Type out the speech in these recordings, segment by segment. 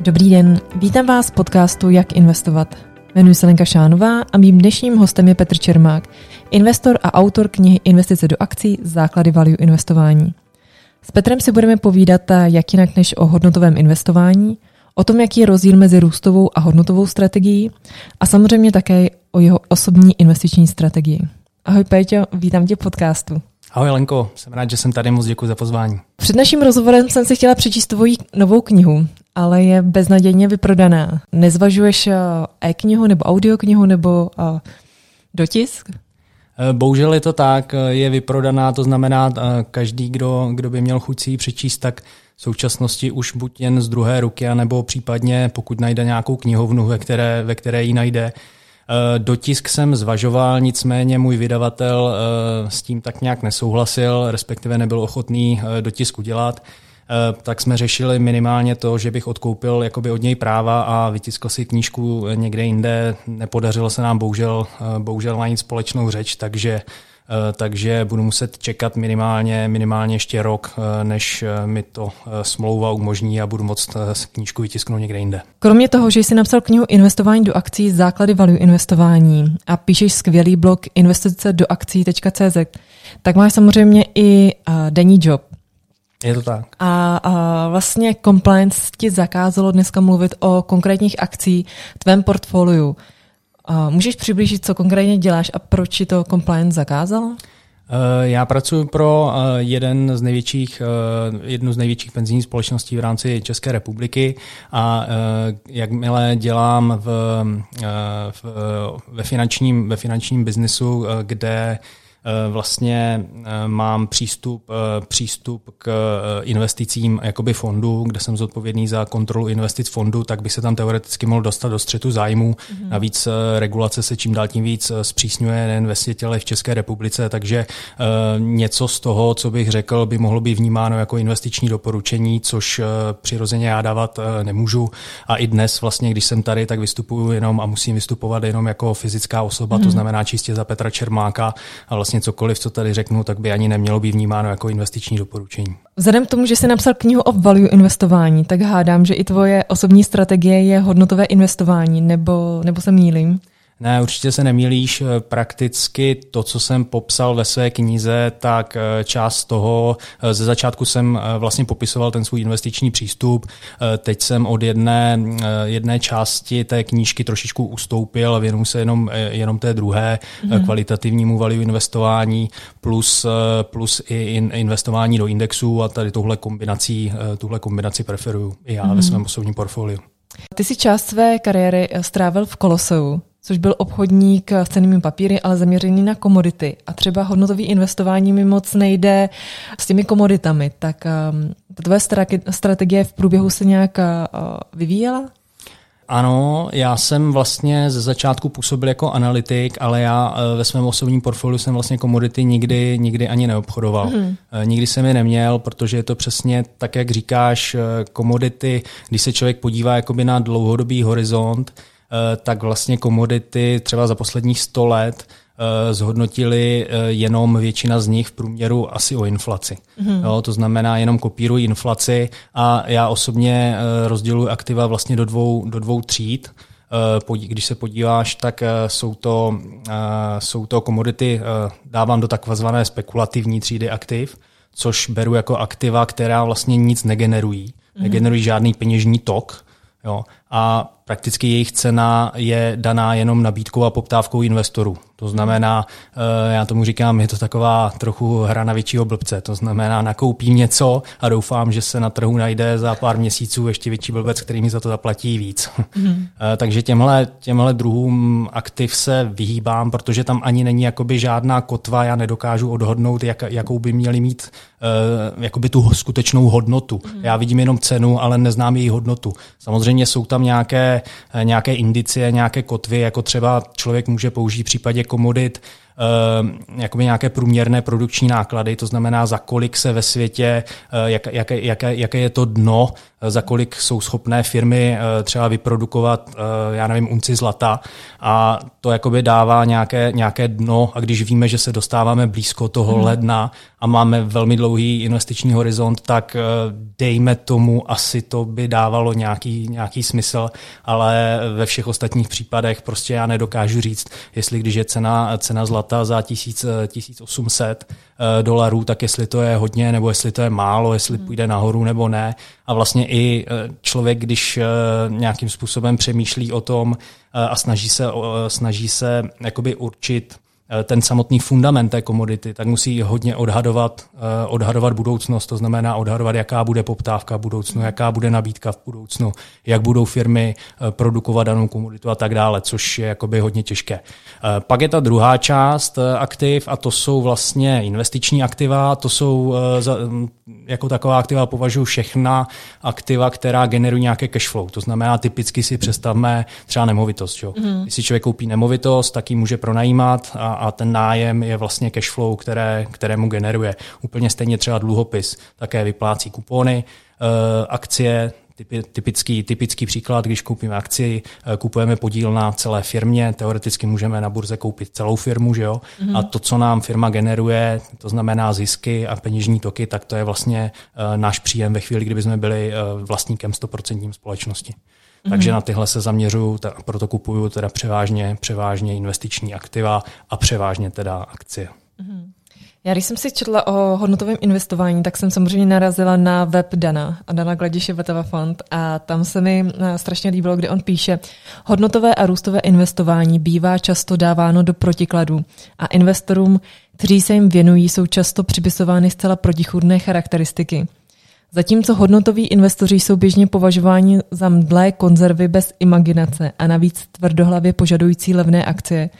Dobrý den, vítám vás v podcastu Jak investovat. Jmenuji se Lenka Šánová a mým dnešním hostem je Petr Čermák, investor a autor knihy Investice do akcí Základy value investování. S Petrem si budeme povídat jak jinak než o hodnotovém investování, o tom, jaký je rozdíl mezi růstovou a hodnotovou strategií a samozřejmě také o jeho osobní investiční strategii. Ahoj Péťo, vítám tě v podcastu. Ahoj Lenko, jsem rád, že jsem tady, moc děkuji za pozvání. Před naším rozhovorem jsem si chtěla přečíst tvoji novou knihu, ale je beznadějně vyprodaná. Nezvažuješ eh, e-knihu nebo audioknihu nebo uh, dotisk? Eh, bohužel je to tak, je vyprodaná, to znamená, každý, kdo, kdo by měl chuť si ji přečíst, tak v současnosti už buď jen z druhé ruky, nebo případně pokud najde nějakou knihovnu, ve které, ve které ji najde, Eh, dotisk jsem zvažoval, nicméně můj vydavatel eh, s tím tak nějak nesouhlasil, respektive nebyl ochotný eh, dotisk udělat. Tak jsme řešili minimálně to, že bych odkoupil jakoby od něj práva a vytiskl si knížku někde jinde. Nepodařilo se nám bohužel, bohužel najít společnou řeč, takže Eh, takže budu muset čekat minimálně, minimálně ještě rok, eh, než eh, mi to smlouva umožní a budu moct knížku vytisknout někde jinde. Kromě toho, že jsi napsal knihu Investování do akcí základy value investování a píšeš skvělý blog investice do akcí.cz, tak máš samozřejmě i denní job. Je to tak. A, a vlastně compliance ti zakázalo dneska mluvit o konkrétních akcí v tvém portfoliu. Můžeš přiblížit, co konkrétně děláš a proč ti to compliance zakázal? Eh, já pracuji pro eh, jeden z největších, eh, jednu z největších penzijních společností v rámci České republiky a jakmile dělám v, v, ve, finančním, ve finančním biznesu, kde vlastně eh, mám přístup, eh, přístup k investicím jakoby fondu, kde jsem zodpovědný za kontrolu investic fondu, tak by se tam teoreticky mohl dostat do střetu zájmu. Mm-hmm. Navíc regulace se čím dál tím víc zpřísňuje nejen ve světě, ale i v České republice, takže něco z toho, co bych řekl, by mohlo být vnímáno jako investiční doporučení, což přirozeně já dávat nemůžu. A i dnes vlastně, když jsem tady, tak vystupuju jenom a musím vystupovat jenom jako fyzická osoba, mm-hmm. to mhm. znamená čistě za Petra Čermáka a vlastně vlastně cokoliv, co tady řeknu, tak by ani nemělo být vnímáno jako investiční doporučení. Vzhledem k tomu, že jsi napsal knihu o value investování, tak hádám, že i tvoje osobní strategie je hodnotové investování, nebo, nebo se mýlím? Ne, určitě se nemýlíš. Prakticky to, co jsem popsal ve své knize, tak eh, část toho, eh, ze začátku jsem eh, vlastně popisoval ten svůj investiční přístup. Teď jsem od jedné, jedné části té knížky trošičku ustoupil a věnuju se jenom, jenom té druhé mm-hmm. kvalitativnímu value investování plus, plus i investování do indexů a tady tuhle kombinací, tuhle kombinaci preferuju i já mm-hmm. ve mhm. svém osobním portfoliu. Ty si část své kariéry strávil v Koloseu což byl obchodník s cenými papíry, ale zaměřený na komodity. A třeba hodnotový investování mi moc nejde s těmi komoditami. Tak um, ta tvoje strategie v průběhu se nějak uh, vyvíjela? Ano, já jsem vlastně ze začátku působil jako analytik, ale já uh, ve svém osobním portfoliu jsem vlastně komodity nikdy, nikdy ani neobchodoval. Mm. Nikdy jsem je neměl, protože je to přesně tak, jak říkáš, komodity, když se člověk podívá jakoby na dlouhodobý horizont, Eh, tak vlastně komodity třeba za posledních 100 let eh, zhodnotili eh, jenom většina z nich v průměru asi o inflaci. Mm-hmm. Jo, to znamená, jenom kopírují inflaci a já osobně rozděluji aktiva vlastně do dvou, do dvou tříd. Když se podíváš, tak jsou to, jsou to komodity, dávám do takzvané spekulativní třídy aktiv, což beru jako aktiva, která vlastně nic negenerují. Mm-hmm. Negenerují žádný peněžní tok. Jo. A prakticky jejich cena je daná jenom nabídkou a poptávkou investorů. To znamená, eh, já tomu říkám, je to taková trochu hra na většího blbce. To znamená, nakoupím něco a doufám, že se na trhu najde za pár měsíců ještě větší blbec, který mi za to zaplatí víc. Mm. Takže těmhle, těmhle druhům aktiv se vyhýbám, protože tam ani není jakoby žádná kotva, já nedokážu odhodnout, jak, jakou by měli mít uh, jakoby tu skutečnou hodnotu. Mm. Já vidím jenom cenu, ale neznám její hodnotu. Samozřejmě jsou tam nějaké, nějaké indicie, nějaké kotvy, jako třeba člověk může použít v případě komodit jakoby nějaké průměrné produkční náklady, to znamená, za kolik se ve světě, jak, jaké, jaké, jaké je to dno, za kolik jsou schopné firmy třeba vyprodukovat, já nevím, unci zlata. A to jakoby dává nějaké, nějaké dno. A když víme, že se dostáváme blízko toho hmm. ledna a máme velmi dlouhý investiční horizont, tak dejme tomu, asi to by dávalo nějaký, nějaký smysl, ale ve všech ostatních případech prostě já nedokážu říct, jestli když je cena, cena zlata za 1000, 1800 eh, dolarů, tak jestli to je hodně nebo jestli to je málo, jestli hmm. půjde nahoru nebo ne. A vlastně i eh, člověk, když eh, nějakým způsobem přemýšlí o tom a snaží se, snaží se jakoby určit, Eh, ten samotný fundament té komodity, tak musí hodně odhadovat, eh, odhadovat budoucnost, to znamená odhadovat, jaká bude poptávka v budoucnu, jaká bude nabídka v budoucnu, jak budou firmy eh, produkovat danou komoditu a tak dále, což je jakoby hodně těžké. Pak je ta druhá část aktiv a to jsou vlastně investiční aktiva, to jsou mm, jako taková aktiva považuji všechna aktiva, která generují nějaké cash flow. To znamená, typicky si představme třeba nemovitost. Jo? Mm. Když si člověk koupí nemovitost, tak ji může pronajímat a a ten nájem je vlastně cash flow, které, kterému generuje. Úplně stejně třeba dluhopis také vyplácí kupony, eh, akcie, typický, typický příklad, když koupíme akci, eh, kupujeme podíl na celé firmě, teoreticky můžeme na burze koupit celou firmu, že jo? Mm-hmm. A to, co nám firma generuje, to znamená zisky a peněžní toky, tak to je vlastně uh, náš příjem ve chvíli, kdyby jsme byli vlastníkem 100% společnosti. Mm-hmm. Takže na tyhle se zaměřuju, a proto kupuju teda převážně, převážně investiční aktiva a převážně teda akcie. Mm-hmm. Já když jsem si četla o hodnotovém investování, tak jsem samozřejmě narazila na web Dana, a Dana Gladiše Vetava Fund a tam se mi eh, strašně líbilo, kdy on píše, hodnotové a růstové investování bývá často dáváno do protikladu a investorům, kteří se jim věnují, jsou často připisovány zcela protichůdné charakteristiky. Zatímco hodnotoví investoři jsou běžně považováni za mdlé konzervy bez imaginace a navíc tvrdohlavě požadující levné akcie,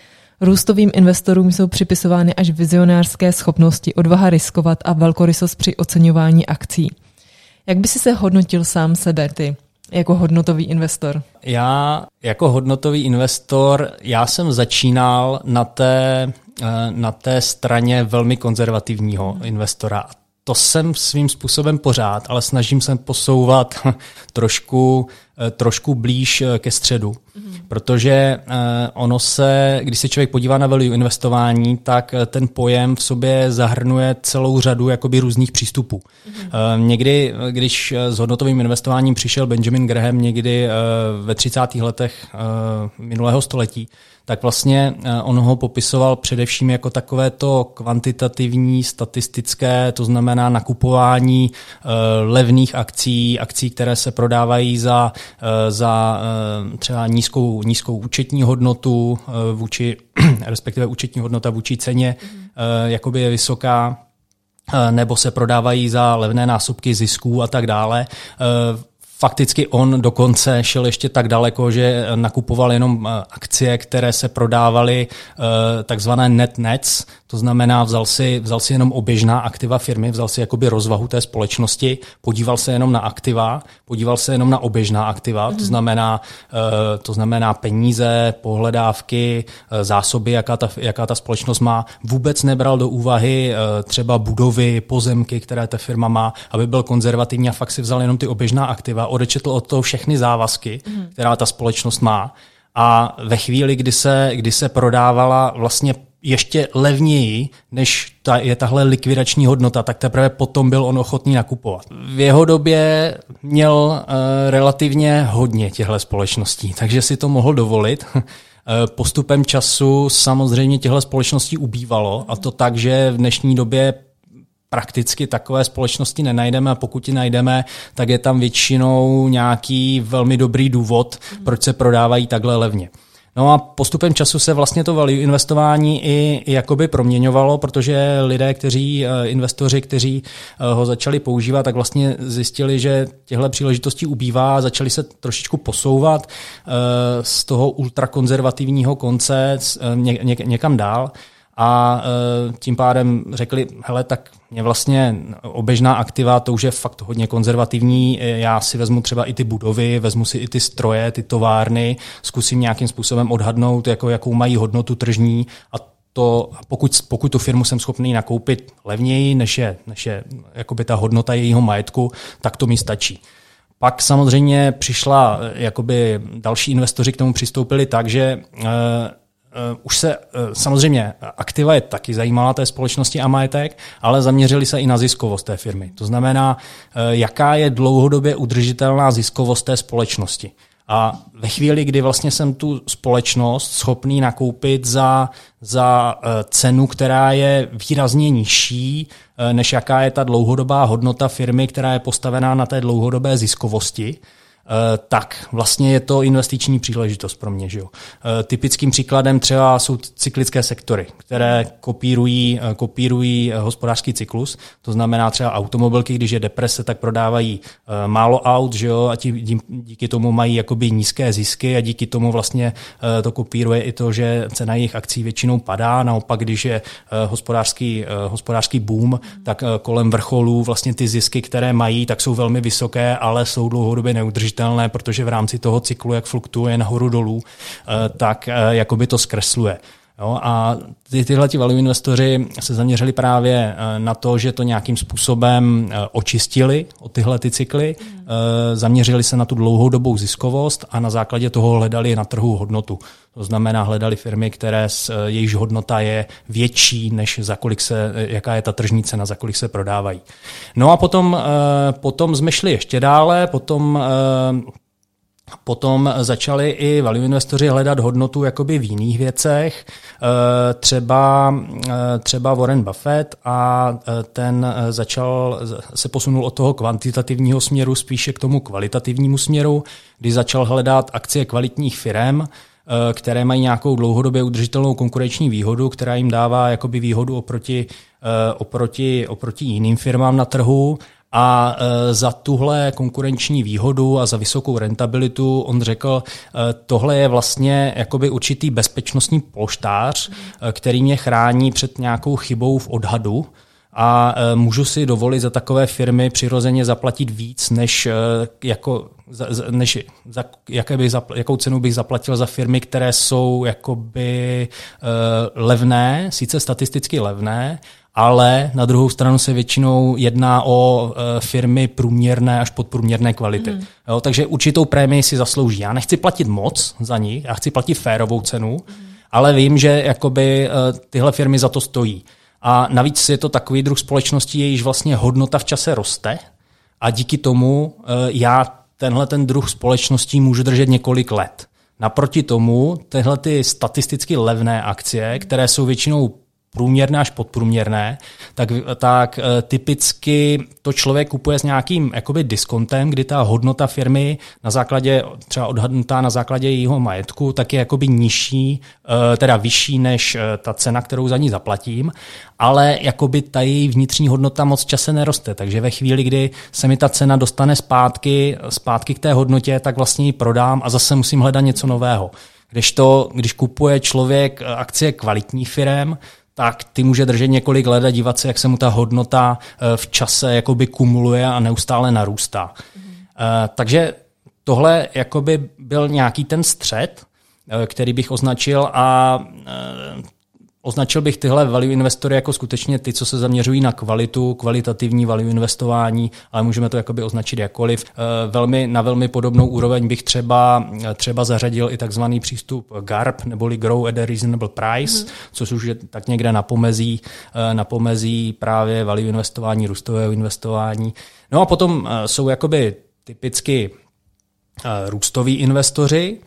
růstovým investorům jsou připisovány až vizionářské schopnosti, odvaha riskovat a velkorysost při oceňování akcí. Jak by si se hodnotil sám sebe ty? jako hodnotový investor? Já jako hodnotový investor, já jsem začínal na té, eh, na té straně velmi konzervativního investora to jsem svým způsobem pořád, ale snažím se posouvat trošku, eh, trošku blíž eh, ke středu. Mm-hmm. Protože eh, ono se, když se člověk podívá na value investování, tak ten pojem v sobě zahrnuje celou řadu jakoby různých přístupů. Mm-hmm. Někdy, když s hodnotovým investováním přišel Benjamin Graham někdy ve 30. letech minulého století, tak vlastně eh, on ho popisoval především jako takové to kvantitativní, statistické, to znamená nakupování eh, levných akcí, akcí, které se prodávají za, eh, za třeba nízkou, nízkou účetní hodnotu vůči, respektive účetní hodnota vůči ceně, jakoby je vysoká, nebo se prodávají za levné násobky zisků a tak dále fakticky on dokonce šel ještě tak daleko, že nakupoval jenom eh, akcie, které se prodávaly eh, takzvané net nets, to znamená, vzal si, vzal si jenom oběžná aktiva firmy, vzal si jakoby rozvahu té společnosti, podíval se jenom na aktiva, podíval se jenom na oběžná aktiva, to, mhm. znamená, eh, to znamená peníze, pohledávky, zásoby, jaká ta, jaká ta společnost má. Vůbec nebral do úvahy třeba budovy, pozemky, které ta firma má, aby byl konzervativní a fakt si vzal jenom ty oběžná aktiva odečetl od toho všechny závazky, mm. která ta společnost má. A ve chvíli, kdy se, kdy se prodávala vlastně ještě levněji, než ta, je tahle likvidační hodnota, tak teprve potom byl on ochotný nakupovat. V jeho době měl uh, relativně hodně těchto společností, takže si to mohl dovolit. Eh, postupem času samozřejmě těchto společností ubývalo a to tak, že v dnešní době prakticky takové společnosti nenajdeme a pokud ji najdeme, tak je tam většinou nějaký velmi dobrý důvod, proč se prodávají takhle levně. No a postupem času se vlastně to value investování i, jakoby proměňovalo, protože lidé, kteří, eh, investoři, kteří eh, ho začali používat, tak vlastně zjistili, že těchto příležitostí ubývá a začali se trošičku posouvat eh, z toho ultrakonzervativního konce někam dál a e, tím pádem řekli, hele, tak mě vlastně oběžná aktiva, to už je fakt hodně konzervativní, e, já si vezmu třeba i ty budovy, vezmu si i ty stroje, ty továrny, zkusím nějakým způsobem odhadnout, jako, jakou mají hodnotu tržní a to, pokud, pokud tu firmu jsem schopný nakoupit levněji, než je, než je jakoby ta hodnota jejího majetku, tak to mi stačí. Pak samozřejmě přišla, jakoby další investoři k tomu přistoupili tak, že uh, už se uh, samozřejmě aktiva je taky zajímala té společnosti a majetek, ale zaměřili se i na ziskovost té firmy. To znamená, uh, jaká je dlouhodobě udržitelná ziskovost té společnosti. A ve chvíli, kdy vlastně jsem tu společnost schopný nakoupit za, za cenu, která je výrazně nižší, než jaká je ta dlouhodobá hodnota firmy, která je postavená na té dlouhodobé ziskovosti, tak vlastně je to investiční příležitost pro mě. Že jo? Eh, typickým příkladem třeba jsou cyklické sektory, které kopírují, eh, kopírují hospodářský cyklus. To znamená třeba automobilky, když je deprese, tak prodávají málo aut že jo? a tí, díky tomu mají jakoby nízké zisky a díky tomu vlastně to kopíruje i to, že cena jejich akcí většinou padá. Naopak, když je hospodářský, hospodářský boom, tak kolem vrcholů vlastně ty zisky, které mají, tak jsou velmi vysoké, ale jsou dlouhodobě neudržitelné udržitelné, protože v rámci toho cyklu, jak fluktuuje nahoru dolů, eh, tak eh, jakoby to zkresluje. Jo, a ty, tyhle ti value investoři se zaměřili právě eh, na to, že to nějakým způsobem očistili od tyhle ty cykly, mm. zaměřili se na tu dlouhodobou ziskovost a na základě toho hledali na trhu hodnotu. To znamená, hledali firmy, které jejíž hodnota je větší, než za kolik se, jaká je ta tržní cena, za kolik se prodávají. No a potom, potom jsme šli ještě dále, potom Potom začali i value investoři hledat hodnotu jakoby v jiných věcech, eh, třeba, eh, třeba Warren Buffett a eh, ten začal, se posunul od toho kvantitativního směru spíše k tomu kvalitativnímu směru, kdy začal hledat akcie kvalitních firm, které mají nějakou dlouhodobě udržitelnou konkurenční výhodu, která jim dává jakoby výhodu oproti, oproti, oproti jiným firmám na trhu a e, za tuhle konkurenční výhodu a za vysokou rentabilitu on řekl, e, tohle je vlastně jakoby určitý bezpečnostní polštář, e, který mě chrání před nějakou chybou v odhadu a můžu si dovolit za takové firmy přirozeně zaplatit víc, než, jako, než za, jaké bych zapl, jakou cenu bych zaplatil za firmy, které jsou jakoby levné, sice statisticky levné, ale na druhou stranu se většinou jedná o e, firmy průměrné až podprůměrné kvality. Mm. Jo, takže určitou prémii si zaslouží. Já nechci platit moc za nich, já chci platit férovou cenu, mm. ale vím, že jakoby e, tyhle firmy za to stojí. A navíc je to takový druh společnosti, jejíž vlastně hodnota v čase roste a díky tomu e, já tenhle ten druh společností můžu držet několik let. Naproti tomu tyhle ty statisticky levné akcie, které jsou většinou průměrné až podprůměrné, tak, tak eh, typicky to člověk kupuje s nějakým jakoby diskontem, kdy ta hodnota firmy na základě, třeba odhadnutá na základě jejího majetku, tak je jakoby nižší, eh, teda vyšší než eh, ta cena, kterou za ní zaplatím, ale jakoby ta její vnitřní hodnota moc čase neroste, takže ve chvíli, kdy se mi ta cena dostane zpátky, zpátky k té hodnotě, tak vlastně ji prodám a zase musím hledat něco nového. Když to, když kupuje člověk akcie kvalitních firm, tak ty může držet několik let a dívat se, jak se mu ta hodnota eh, v čase jakoby kumuluje a neustále narůstá. Mm. Takže tohle jakoby byl nějaký ten střed, eh, který bych označil a Označil bych tyhle value investory jako skutečně ty, co se zaměřují na kvalitu, kvalitativní value investování, ale můžeme to jakoby označit jakkoliv. Eh, velmi, na velmi podobnou úroveň bych třeba, třeba zařadil i takzvaný přístup GARP, neboli Grow at a Reasonable Price, mm. což už je tak někde na pomezí, eh, na pomezí právě value investování, růstového investování. No a potom eh, jsou jakoby typicky růstoví investoři,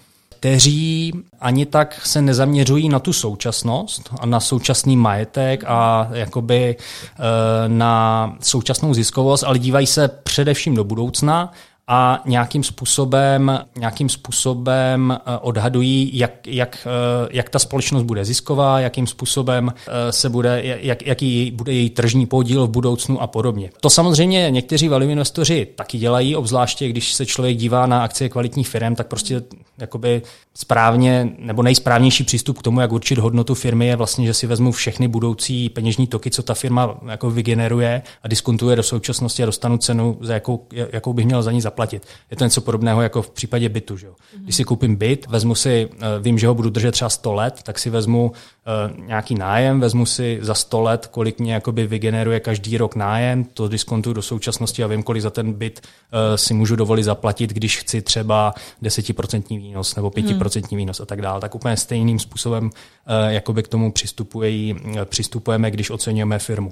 kteří ani tak se nezaměřují na tu současnost a na současný majetek a jakoby e, na současnou ziskovost, ale dívají se především do budoucna a nějakým způsobem, nějakým způsobem eh, odhadují, jak, jak, eh, jak ta společnost bude zisková, jakým způsobem eh, se bude, jak, jaký bude její tržní podíl v budoucnu a podobně. To samozřejmě někteří value investoři taky dělají, obzvláště když se člověk dívá na akcie kvalitních firm, tak prostě jakoby správně nebo nejsprávnější přístup k tomu, jak určit hodnotu firmy, je vlastně, že si vezmu všechny budoucí peněžní toky, co ta firma jako vygeneruje a diskontuje do současnosti a dostanu cenu, za jakou, jakou bych měl za ní zaplatit zaplatit. Je to něco podobného jako v případě bytu. Že jo? Když si koupím byt, vezmu si, vím, že ho budu držet třeba 100 let, tak si vezmu nějaký nájem, vezmu si za 100 let, kolik mě jakoby vygeneruje každý rok nájem, to diskontuju do současnosti a vím, kolik za ten byt si můžu dovolit zaplatit, když chci třeba 10% výnos nebo 5% hmm. výnos a tak dále. Tak úplně stejným způsobem jakoby k tomu přistupujeme, když oceňujeme firmu.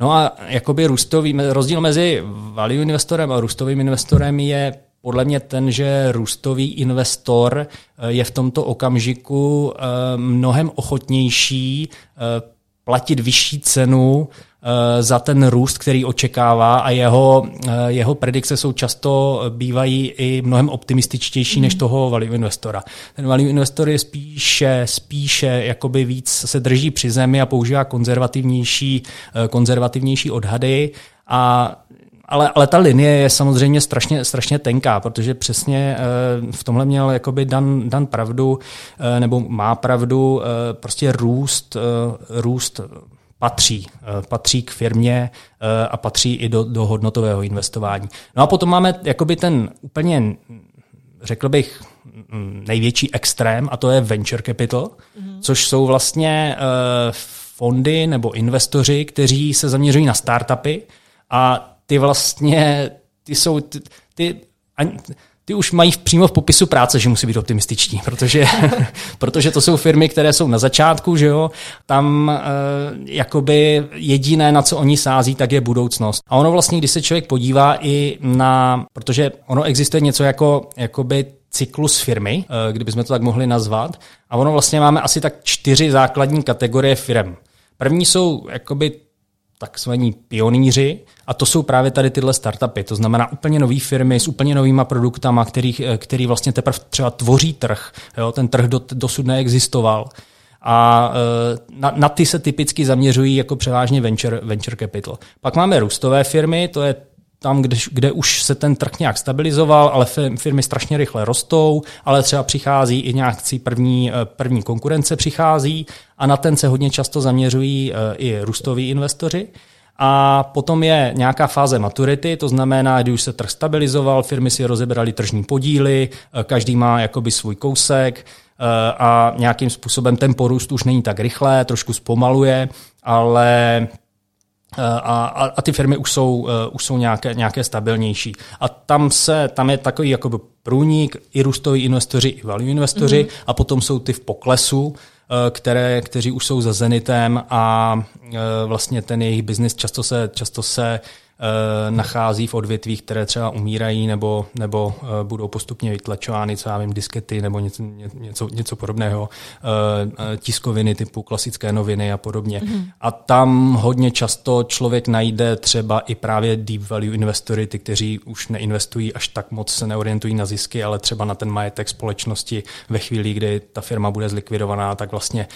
No a jakoby růstový, rozdíl mezi value investorem a růstovým investorem je podle mě ten, že růstový investor eh, je v tomto okamžiku eh, mnohem ochotnější eh, platit vyšší cenu Eh, za ten růst, který očekává a jeho, eh, jeho predikce jsou často eh, bývají i mnohem optimističtější mm. než toho value investora. Ten value investor je spíše, spíše jakoby víc se drží při zemi a používá konzervativnější, konzervativnější odhady a ale, ale ta linie je samozřejmě strašně, strašně tenká, protože přesně v tomhle měl jakoby Dan, Dan pravdu, nebo má pravdu, prostě růst, růst patří. Eh, patří k firmě eh, a patří i do, do hodnotového investování. No a potom máme jakoby ten úplně, řekl bych, největší extrém a to je venture capital, mm-hmm. což jsou vlastně eh, fondy nebo investoři, kteří se zaměřují na startupy a ty vlastně, ty jsou, ty, ty ty už mají přímo v popisu práce, že musí být optimističní, protože, protože to jsou firmy, které jsou na začátku, že jo, tam e, jakoby jediné, na co oni sází, tak je budoucnost. A ono vlastně, když se člověk podívá i na, protože ono existuje něco jako jakoby cyklus firmy, e, kdybychom to tak mohli nazvat, a ono vlastně máme asi tak čtyři základní kategorie firm. První jsou jakoby takzvaní pionýři a to jsou právě tady tyhle startupy. To znamená úplně nové firmy s úplně novýma produktama, který, který vlastně teprve třeba tvoří trh. Jo? Ten trh do, dosud neexistoval. A e, na, na ty se typicky zaměřují jako převážně venture, venture capital. Pak máme růstové firmy, to je tam, kde, kde už se ten trh nějak stabilizoval, ale firmy strašně rychle rostou, ale třeba přichází i nějaký první, e, první konkurence přichází a na ten se hodně často zaměřují e, i růstoví investoři. A potom je nějaká fáze maturity, to znamená, když už se trh stabilizoval, firmy si rozebrali tržní podíly, e, každý má jakoby svůj kousek a nějakým způsobem ten porůst už není tak rychlé, trošku zpomaluje, ale a, a, a ty firmy už jsou, uh, už jsou nějaké, nějaké stabilnější. A tam, se, tam je takový jakoby průnik, i růstoví investoři, i value investoři, mm-hmm. a potom jsou ty v poklesu, uh, které, kteří už jsou za Zenitem a uh, vlastně ten jejich biznis často se, často se Eh, nachází v odvětvích, které třeba umírají nebo, nebo eh, budou postupně vytlačovány, co já vím, diskety nebo něco, něco, něco podobného, eh, tiskoviny typu klasické noviny a podobně. Mm-hmm. A tam hodně často člověk najde třeba i právě deep value investory, ty, kteří už neinvestují až tak moc, se neorientují na zisky, ale třeba na ten majetek společnosti ve chvíli, kdy ta firma bude zlikvidovaná, tak vlastně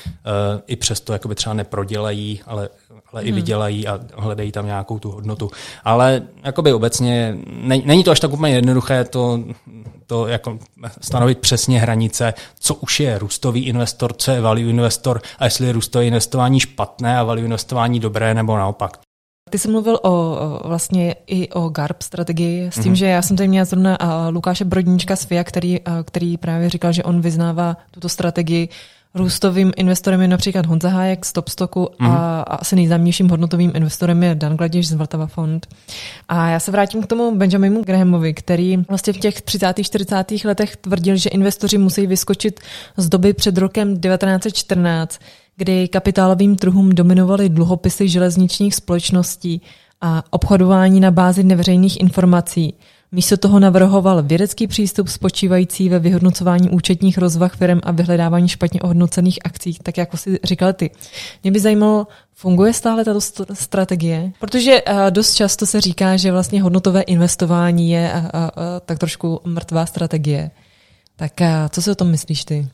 i přesto jakoby třeba neprodělají, ale ale hmm. i vydělají a hledají tam nějakou tu hodnotu. Ale jakoby obecně není to až tak úplně jednoduché to, to jako stanovit přesně hranice, co už je růstový investor, co je value investor a jestli je růstové investování špatné a value investování dobré nebo naopak. Ty jsi mluvil o, vlastně i o GARP strategii s tím, mm-hmm. že já jsem tady měla zrovna Lukáše Brodníčka z FIA, který, který právě říkal, že on vyznává tuto strategii Růstovým investorem je například Honza Hájek z Topstocku mm. a, a asi nejznámějším hodnotovým investorem je Dan Gladiš z Vltava Fond. A já se vrátím k tomu Benjaminu Grahamovi, který vlastně v těch 30. 40. letech tvrdil, že investoři musí vyskočit z doby před rokem 1914, kdy kapitálovým trhům dominovaly dluhopisy železničních společností a obchodování na bázi neveřejných informací – Místo toho navrhoval vědecký přístup spočívající ve vyhodnocování účetních rozvah firm a vyhledávání špatně ohodnocených akcí, tak jako si říkal ty. Mě by zajímalo, funguje stále tato strategie? Protože uh, dost často se říká, že vlastně hodnotové investování je uh, uh, tak trošku mrtvá strategie. Tak uh, co si o tom myslíš ty?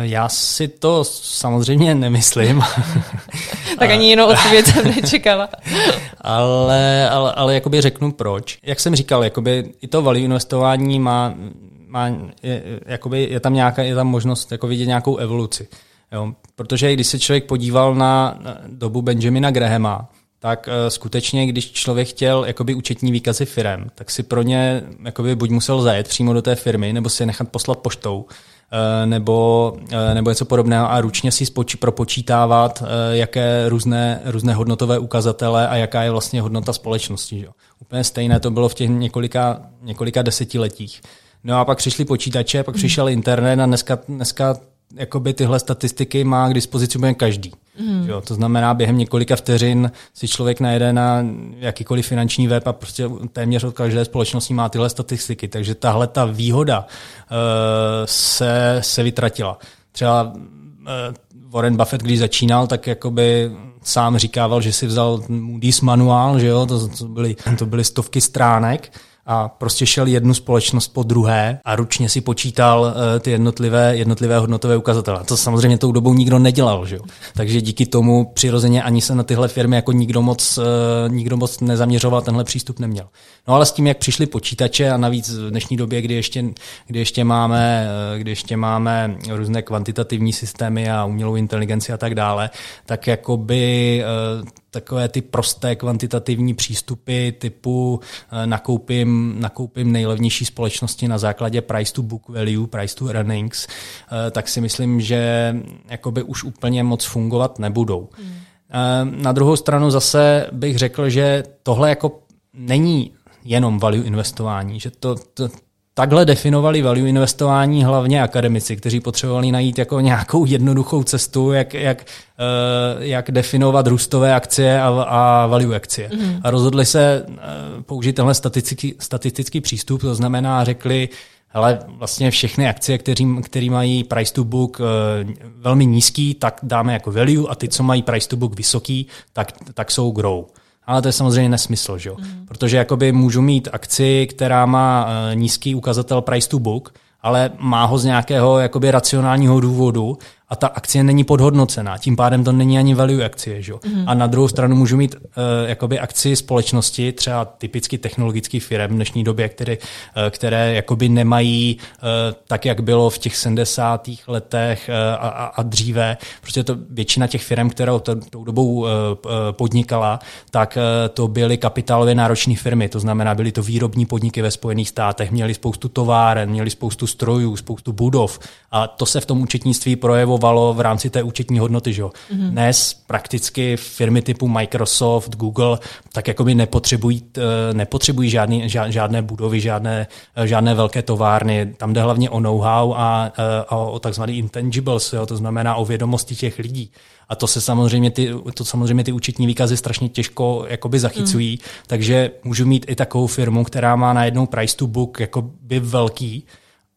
Já si to samozřejmě nemyslím. tak ani jinou odpověď jsem nečekala. ale, ale, ale jakoby řeknu proč. Jak jsem říkal, jakoby i to value investování má, má je, jakoby je tam nějaká, je tam možnost jako vidět nějakou evoluci. Jo? Protože když se člověk podíval na dobu Benjamina Grahama, tak uh, skutečně, když člověk chtěl jakoby účetní výkazy firem, tak si pro ně jakoby buď musel zajet přímo do té firmy, nebo si je nechat poslat poštou, nebo, uh, nebo něco podobného a ručně si spoči, propočítávat, jaké různé, různé hodnotové ukazatele a jaká je vlastně hodnota společnosti. Že? Úplně stejné to bylo v těch několika, několika desetiletích. No a pak přišli počítače, pak přišel internet a dneska, dneska jakoby tyhle statistiky má k dispozici úplně každý. Mm. Jo, to znamená, během několika vteřin si člověk najede na jakýkoliv finanční web a prostě téměř od každé společnosti má tyhle statistiky. Takže tahle ta výhoda uh, se, se vytratila. Třeba uh, Warren Buffett, když začínal, tak jakoby sám říkával, že si vzal Moody's manuál, že jo, to, to, byly, to byly stovky stránek a prostě šel jednu společnost po druhé a ručně si počítal uh, ty jednotlivé, jednotlivé hodnotové ukazatele. To samozřejmě tou dobou nikdo nedělal, že jo? takže díky tomu přirozeně ani se na tyhle firmy jako nikdo moc, uh, nikdo moc nezaměřoval, tenhle přístup neměl. No ale s tím, jak přišly počítače a navíc v dnešní době, kdy ještě, kdy ještě, máme, uh, kdy ještě máme různé kvantitativní systémy a umělou inteligenci a tak dále, tak jakoby takové ty prosté kvantitativní přístupy typu eh, nakoupím, nakoupím nejlevnější společnosti na základě price to book value, price to earnings, eh, tak si myslím, že jakoby už úplně moc fungovat nebudou. Hmm. Eh, na druhou stranu zase bych řekl, že tohle jako není jenom value investování, že to, to, Takhle definovali value investování hlavně akademici, kteří potřebovali najít jako nějakou jednoduchou cestu, jak, jak, uh, jak definovat růstové akcie a, a value akcie. Mm. A rozhodli se uh, použít tenhle statistický, statistický přístup, to znamená, řekli, ale vlastně všechny akcie, který, který mají price to book uh, velmi nízký, tak dáme jako value a ty, co mají price to book vysoký, tak, tak jsou grow. Ale to je samozřejmě nesmysl, že? Mm. protože jakoby můžu mít akci, která má uh, nízký ukazatel price to book, ale má ho z nějakého jakoby racionálního důvodu a ta akcie není podhodnocená. Tím pádem to není ani value akcie. Že? Mm. A na druhou stranu můžu mít uh, jakoby akci společnosti, třeba typicky technologických firm v dnešní době, které, uh, které jakoby nemají uh, tak, jak bylo v těch 70. letech uh, a, a, dříve. Prostě to většina těch firm, kterou to, tou dobou uh, podnikala, tak uh, to byly kapitálově náročné firmy. To znamená, byly to výrobní podniky ve Spojených státech, měli spoustu továren, měli spoustu strojů, spoustu budov. A to se v tom účetnictví projevovalo fungovalo v rámci té účetní hodnoty. Že? Mm-hmm. Dnes prakticky firmy typu Microsoft, Google, tak jako by nepotřebují, eh, nepotřebují žádný, žádné budovy, žádné, eh, žádné velké továrny. Tam jde hlavně o know-how a, eh, a o takzvaný intangibles, jo? to znamená o vědomosti těch lidí. A to se samozřejmě ty, to samozřejmě ty účetní výkazy strašně těžko jakoby zachycují, mm. takže můžu mít i takovou firmu, která má najednou price to book jakoby velký,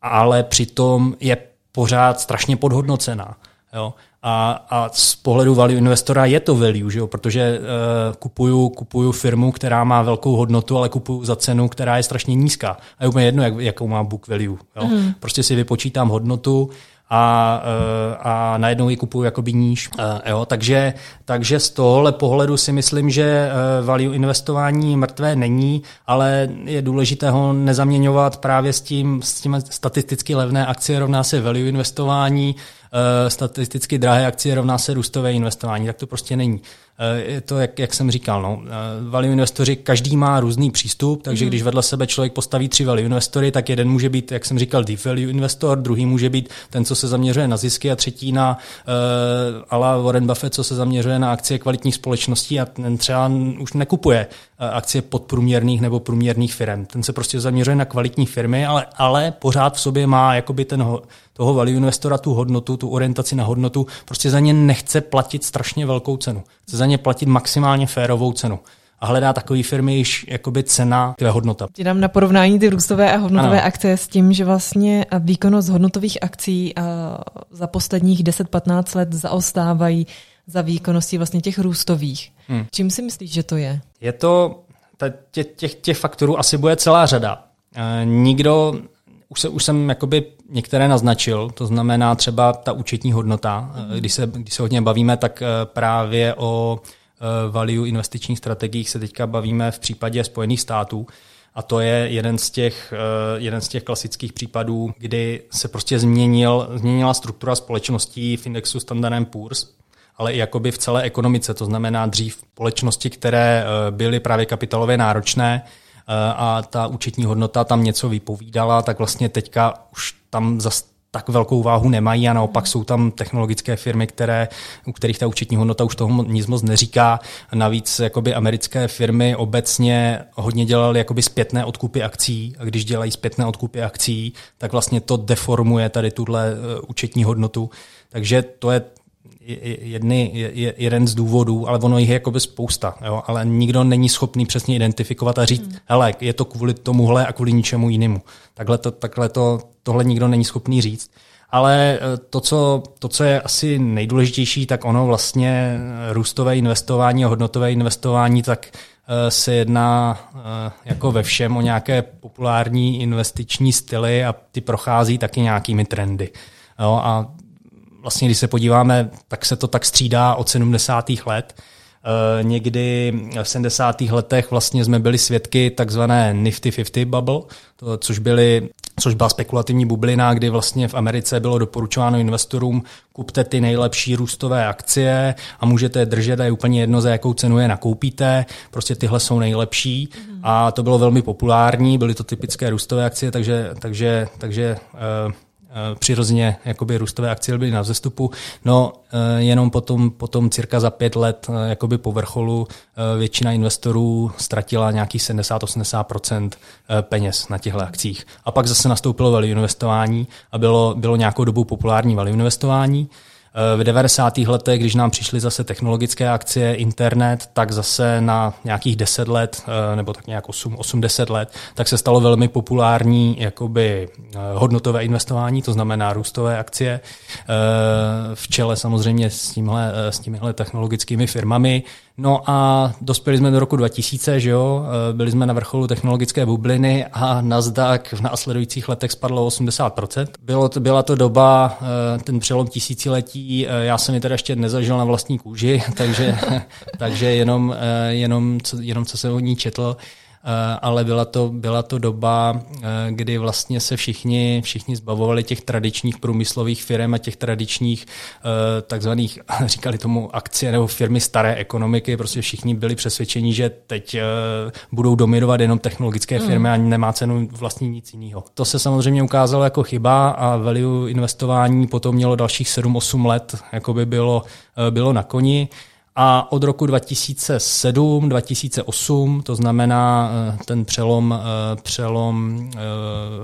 ale přitom je pořád strašně podhodnocená. Jo? A, a z pohledu value investora je to value, že jo? protože uh, kupuju, kupuju firmu, která má velkou hodnotu, ale kupuju za cenu, která je strašně nízká. A je úplně jedno, jak, jakou má book value. Jo? Mm. Prostě si vypočítám hodnotu a, eh, a najednou ji kupuju jakoby níž. Eh, jo, takže, takže z tohohle pohledu si myslím, že eh, value investování mrtvé není, ale je důležité ho nezaměňovat právě s tím, s tím statisticky levné akcie rovná se value investování, statisticky drahé akcie rovná se růstové investování, tak to prostě není. Je to, jak, jak jsem říkal, no. value investoři, každý má různý přístup, takže mm. když vedle sebe člověk postaví tři value investory, tak jeden může být, jak jsem říkal, deep value investor, druhý může být ten, co se zaměřuje na zisky a třetí na uh, ala Warren Buffett, co se zaměřuje na akcie kvalitních společností a ten třeba už nekupuje akcie podprůměrných nebo průměrných firm. Ten se prostě zaměřuje na kvalitní firmy, ale, ale pořád v sobě má jakoby ten ho, toho value investora tu hodnotu, tu orientaci na hodnotu, prostě za ně nechce platit strašně velkou cenu. Chce za ně platit maximálně férovou cenu a hledá takové firmy, již jakoby cena, je hodnota. Ti dám na porovnání ty růstové a hodnotové ano. akce s tím, že vlastně výkonnost hodnotových akcí za posledních 10-15 let zaostávají za výkonností vlastně těch růstových. Hmm. Čím si myslíš, že to je? Je to, těch, těch, těch faktorů asi bude celá řada. E, nikdo, už, se, už jsem jakoby některé naznačil, to znamená třeba ta účetní hodnota. Hmm. Když se, když se hodně bavíme, tak e, právě o Eh, value investičních strategiích se teďka bavíme v případě Spojených států. A to je jeden z těch, eh, jeden z těch klasických případů, kdy se prostě změnil, změnila struktura společností v indexu Standard Poor's. ale i jakoby v celé ekonomice. To znamená dřív společnosti, které byly právě kapitálově náročné, a ta účetní hodnota tam něco vypovídala, tak vlastně teďka už tam zas tak velkou váhu nemají a naopak jsou tam technologické firmy, které, u kterých ta účetní hodnota už toho nic moc neříká. Navíc jakoby americké firmy obecně hodně dělaly jakoby zpětné odkupy akcí a když dělají zpětné odkupy akcí, tak vlastně to deformuje tady tuhle eh, účetní hodnotu. Takže to je jedny, je, jeden z důvodů, ale ono jich je jakoby spousta, jo? ale nikdo není schopný přesně identifikovat a říct, hmm. hele, je to kvůli tomuhle a kvůli ničemu jinému. Takhle, to, takhle to, tohle nikdo není schopný říct. Ale eh, to co, to, co je asi nejdůležitější, tak ono vlastně eh, růstové investování a hodnotové investování, tak eh, se jedná jako ve všem o nějaké populární investiční styly a ty prochází taky nějakými trendy. Jo, a vlastně, když se podíváme, tak se to tak střídá od 70. let. Uh, někdy v 70. letech vlastně jsme byli svědky takzvané Nifty 50 bubble, to, což, byly, což byla spekulativní bublina, kdy vlastně v Americe bylo doporučováno investorům, kupte ty nejlepší růstové akcie a můžete je držet a je úplně jedno, za jakou cenu je nakoupíte, prostě tyhle jsou nejlepší mm. a to bylo velmi populární, byly to typické růstové akcie, takže, takže, takže uh, Eh, přirozeně jakoby růstové akcie byly na vzestupu, no eh, jenom potom, potom cirka za pět let eh, jakoby po vrcholu většina investorů ztratila nějakých 70-80% peněz na těchto akcích. A pak zase nastoupilo value investování a bylo, bylo nějakou dobu populární value investování, v 90. letech, když nám přišly zase technologické akcie, internet, tak zase na nějakých 10 let, eh, nebo tak nějak 8-10 let, tak se stalo velmi populární jakoby eh, hodnotové investování, to znamená růstové akcie, eh, v čele samozřejmě s, tímhle, s těmihle technologickými firmami. No a dospěli jsme do roku 2000, že jo? Eh, byli jsme na vrcholu technologické bubliny a Nasdaq v následujících letech spadlo 80%. Bylo to, byla to doba, eh, ten přelom tisíciletí, eh, já jsem ji teda ještě nezažil na vlastní kůži, takže, takže jenom, jenom, co, jenom co jsem o ní četl, ale byla to, byla to doba, eh, kdy vlastně se všichni, všichni zbavovali těch tradičních průmyslových firm a těch tradičních eh, takzvaných, říkali tomu akcie nebo firmy staré ekonomiky, prostě všichni byli přesvědčeni, že teď budou dominovat jenom technologické hmm. firmy a nemá cenu vlastně nic jiného. To se samozřejmě ukázalo jako chyba a value investování potom mělo dalších 7-8 let, jako by bylo, bylo na koni. A od roku 2007, 2008, to znamená eh, ten přelom, eh, přelom eh,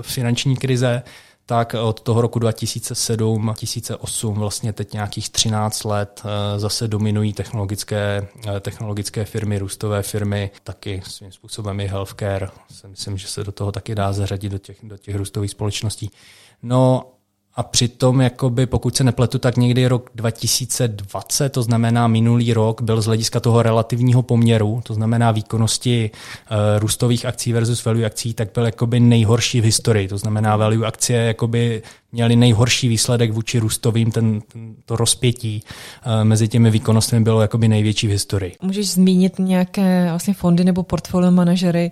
finanční krize, tak od toho roku 2007, 2008, vlastně teď nějakých 13 let zase dominují technologické, technologické firmy, růstové firmy, taky svým způsobem i healthcare. Myslím, že se do toho taky dá zařadit do těch, do těch růstových společností. No a přitom, jakoby, pokud se nepletu, tak někdy rok 2020, to znamená minulý rok, byl z hlediska toho relativního poměru, to znamená výkonnosti uh, růstových akcí versus value akcí, tak byl jakoby nejhorší v historii. To znamená, value akcie jakoby měly nejhorší výsledek vůči růstovým, ten, to rozpětí uh, mezi těmi výkonnostmi bylo jakoby největší v historii. Můžeš zmínit nějaké vlastně fondy nebo portfolio manažery,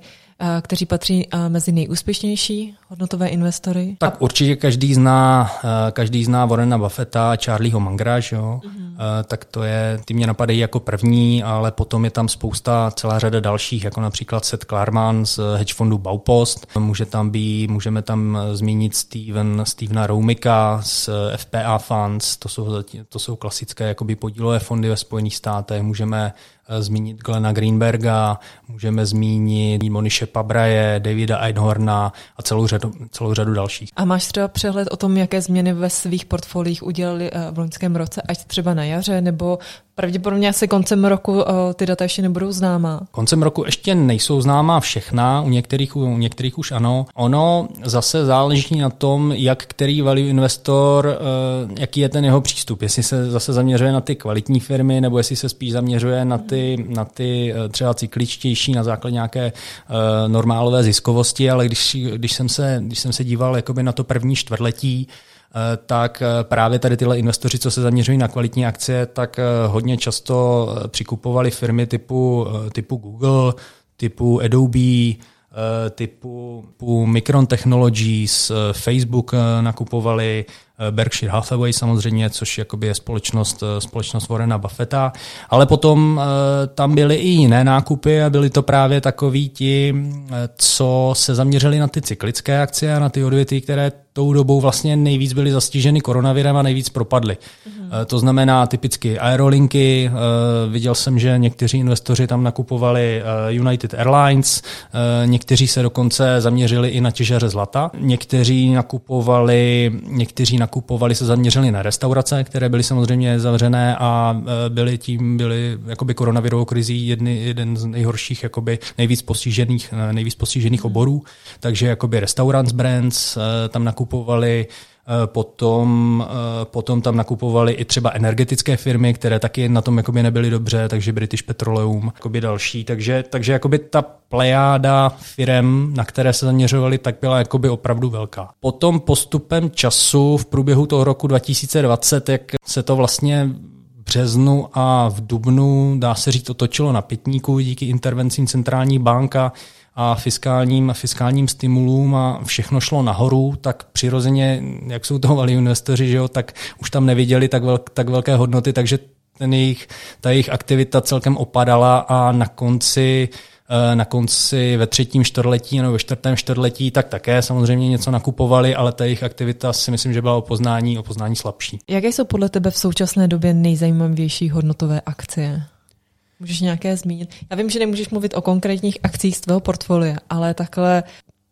kteří patří eh, mezi nejúspěšnější hodnotové investory? Tak určitě každý zná, eh, každý zná Warrena Buffetta, Charlieho Mangra, jo? Mm-hmm. tak to je, ty mě napadají jako první, ale potom je tam spousta, celá řada dalších, jako například Seth Klarman z hedge fondu Baupost, může tam být, můžeme tam zmínit Steven, Stevena Roumika z FPA Funds, to jsou, to jsou klasické jakoby podílové fondy ve Spojených státech, můžeme Eh, zmínit Glena Greenberga, můžeme zmínit Moniše Pabraje, Davida Einhorna a celou řadu, celou řadu dalších. A máš třeba přehled o tom, jaké změny ve svých portfoliích udělali eh, v loňském roce, ať třeba na jaře, nebo Pravděpodobně asi koncem roku eh, ty data ještě nebudou známá. Koncem roku ještě nejsou známá všechna, u některých, u některých už ano. Ono zase záleží na tom, jak který value investor, eh, jaký je ten jeho přístup. Jestli se zase zaměřuje na ty kvalitní firmy, nebo jestli se spíš zaměřuje na ty, na ty eh, třeba cykličtější na základě nějaké normálové ziskovosti, ale když, když, jsem, se, když jsem se díval jakoby na to první čtvrtletí, Eh, tak eh, právě tady tyhle investoři, co se zaměřují na kvalitní akcie, tak eh, hodně často přikupovali firmy typu, typu Google, typu Adobe, typu, typu Micron Technologies, Facebook nakupovali, Berkshire Hathaway samozřejmě, což jakoby je společnost, společnost Warrena Buffetta, ale potom tam byly i jiné nákupy a byly to právě takoví ti, co se zaměřili na ty cyklické akcie a na ty odvěty, které tou dobou vlastně nejvíc byly zastiženy koronavirem a nejvíc propadly. Mm-hmm. To znamená typicky aerolinky, eh, viděl jsem, že někteří investoři tam nakupovali eh, United Airlines, někteří se dokonce zaměřili i na těžaře zlata, někteří nakupovali, někteří nakupovali se zaměřili na restaurace, které byly samozřejmě zavřené a byly tím, byly jakoby koronavirovou krizí jedny, jeden z nejhorších, jakoby nejvíc postižených, nejvíc postižených oborů, takže jakoby restaurants brands tam nakupovali nakupovali eh, Potom, eh, potom tam nakupovali i třeba energetické firmy, které taky na tom jakoby nebyly dobře, takže British Petroleum, jakoby další. Takže, takže jakoby ta plejáda firm, na které se zaměřovali, tak byla jakoby opravdu velká. Potom postupem času v průběhu toho roku 2020, jak se to vlastně březnu a v dubnu, dá se říct, otočilo na pětníku díky intervencím centrální banka, a fiskálním, fiskálním stimulům a všechno šlo nahoru, tak přirozeně, jak jsou to value investoři, že jo, tak už tam neviděli tak, vel, tak velké hodnoty, takže ten jejich, ta jejich aktivita celkem opadala a na konci eh, na konci ve třetím čtvrtletí nebo ve čtvrtém čtvrtletí, tak také samozřejmě něco nakupovali, ale ta jejich aktivita si myslím, že byla o poznání, o poznání slabší. Jaké jsou podle tebe v současné době nejzajímavější hodnotové akcie? Můžeš nějaké zmínit? Já vím, že nemůžeš mluvit o konkrétních akcích z tvého portfolia, ale takhle...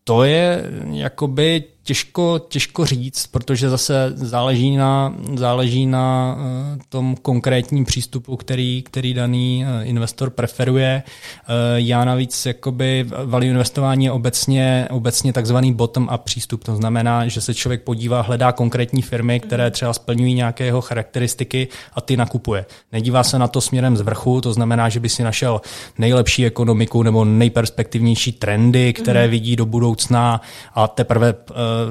To je jakoby těžko, těžko říct, protože zase záleží na, záleží na uh, tom konkrétním přístupu, který, který daný uh, investor preferuje. Uh, já navíc jakoby value investování je obecně, obecně takzvaný bottom-up přístup. To znamená, že se člověk podívá, hledá konkrétní firmy, které třeba splňují nějaké jeho charakteristiky a ty nakupuje. Nedívá se na to směrem z vrchu, to znamená, že by si našel nejlepší ekonomiku nebo nejperspektivnější trendy, které mm. vidí do budoucna a teprve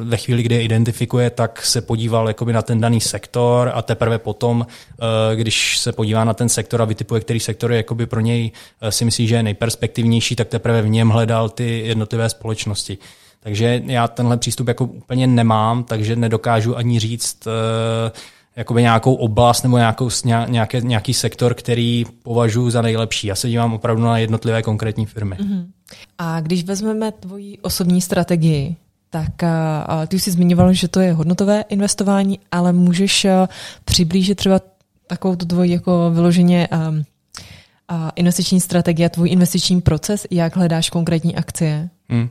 ve chvíli, kdy je identifikuje, tak se podíval jakoby na ten daný sektor a teprve potom, eh, když se podívá na ten sektor a vytipuje, který sektor je jakoby pro něj eh, si myslí, že je nejperspektivnější, tak teprve v něm hledal ty jednotlivé společnosti. Takže já tenhle přístup jako úplně nemám, takže nedokážu ani říct jakoby nějakou oblast nebo nějakou, nějaké, nějaký sektor, který považuji za nejlepší. Já se dívám opravdu na jednotlivé konkrétní firmy. Uh-huh. A když vezmeme tvoji osobní strategii, tak a, ty už jsi zmiňoval, že to je hodnotové investování, ale můžeš a, přiblížit třeba takovou tu tvoji jako vyloženě a, a investiční strategie, tvůj investiční proces, jak hledáš konkrétní akcie? Hmm.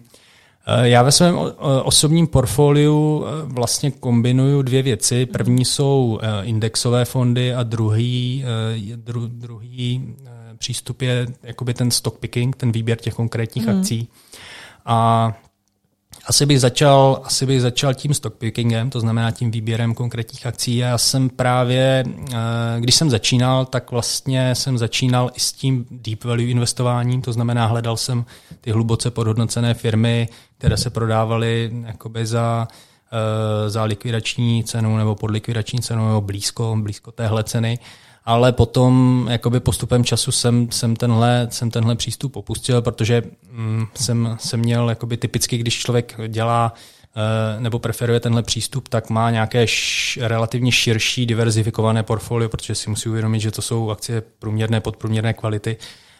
Já ve svém osobním portfoliu vlastně kombinuju dvě věci. První jsou indexové fondy a druhý, dru, druhý přístup je jakoby ten stock picking, ten výběr těch konkrétních hmm. akcí. A asi bych začal, asi bych začal tím stockpickingem, to znamená tím výběrem konkrétních akcí. Já jsem právě, eh, když jsem začínal, tak vlastně jsem začínal i s tím deep value investováním, to znamená hledal jsem ty hluboce podhodnocené firmy, které se prodávaly jakoby za, eh, za likvidační cenu nebo pod likvidační cenu nebo blízko, blízko téhle ceny ale potom jakoby postupem času jsem, jsem, tenhle, jsem tenhle přístup opustil, protože mm, jsem, jsem měl jakoby typicky, když člověk dělá eh, nebo preferuje tenhle přístup, tak má nějaké š, relativně širší diverzifikované portfolio, protože si musí uvědomit, že to jsou akcie průměrné, podprůměrné kvality,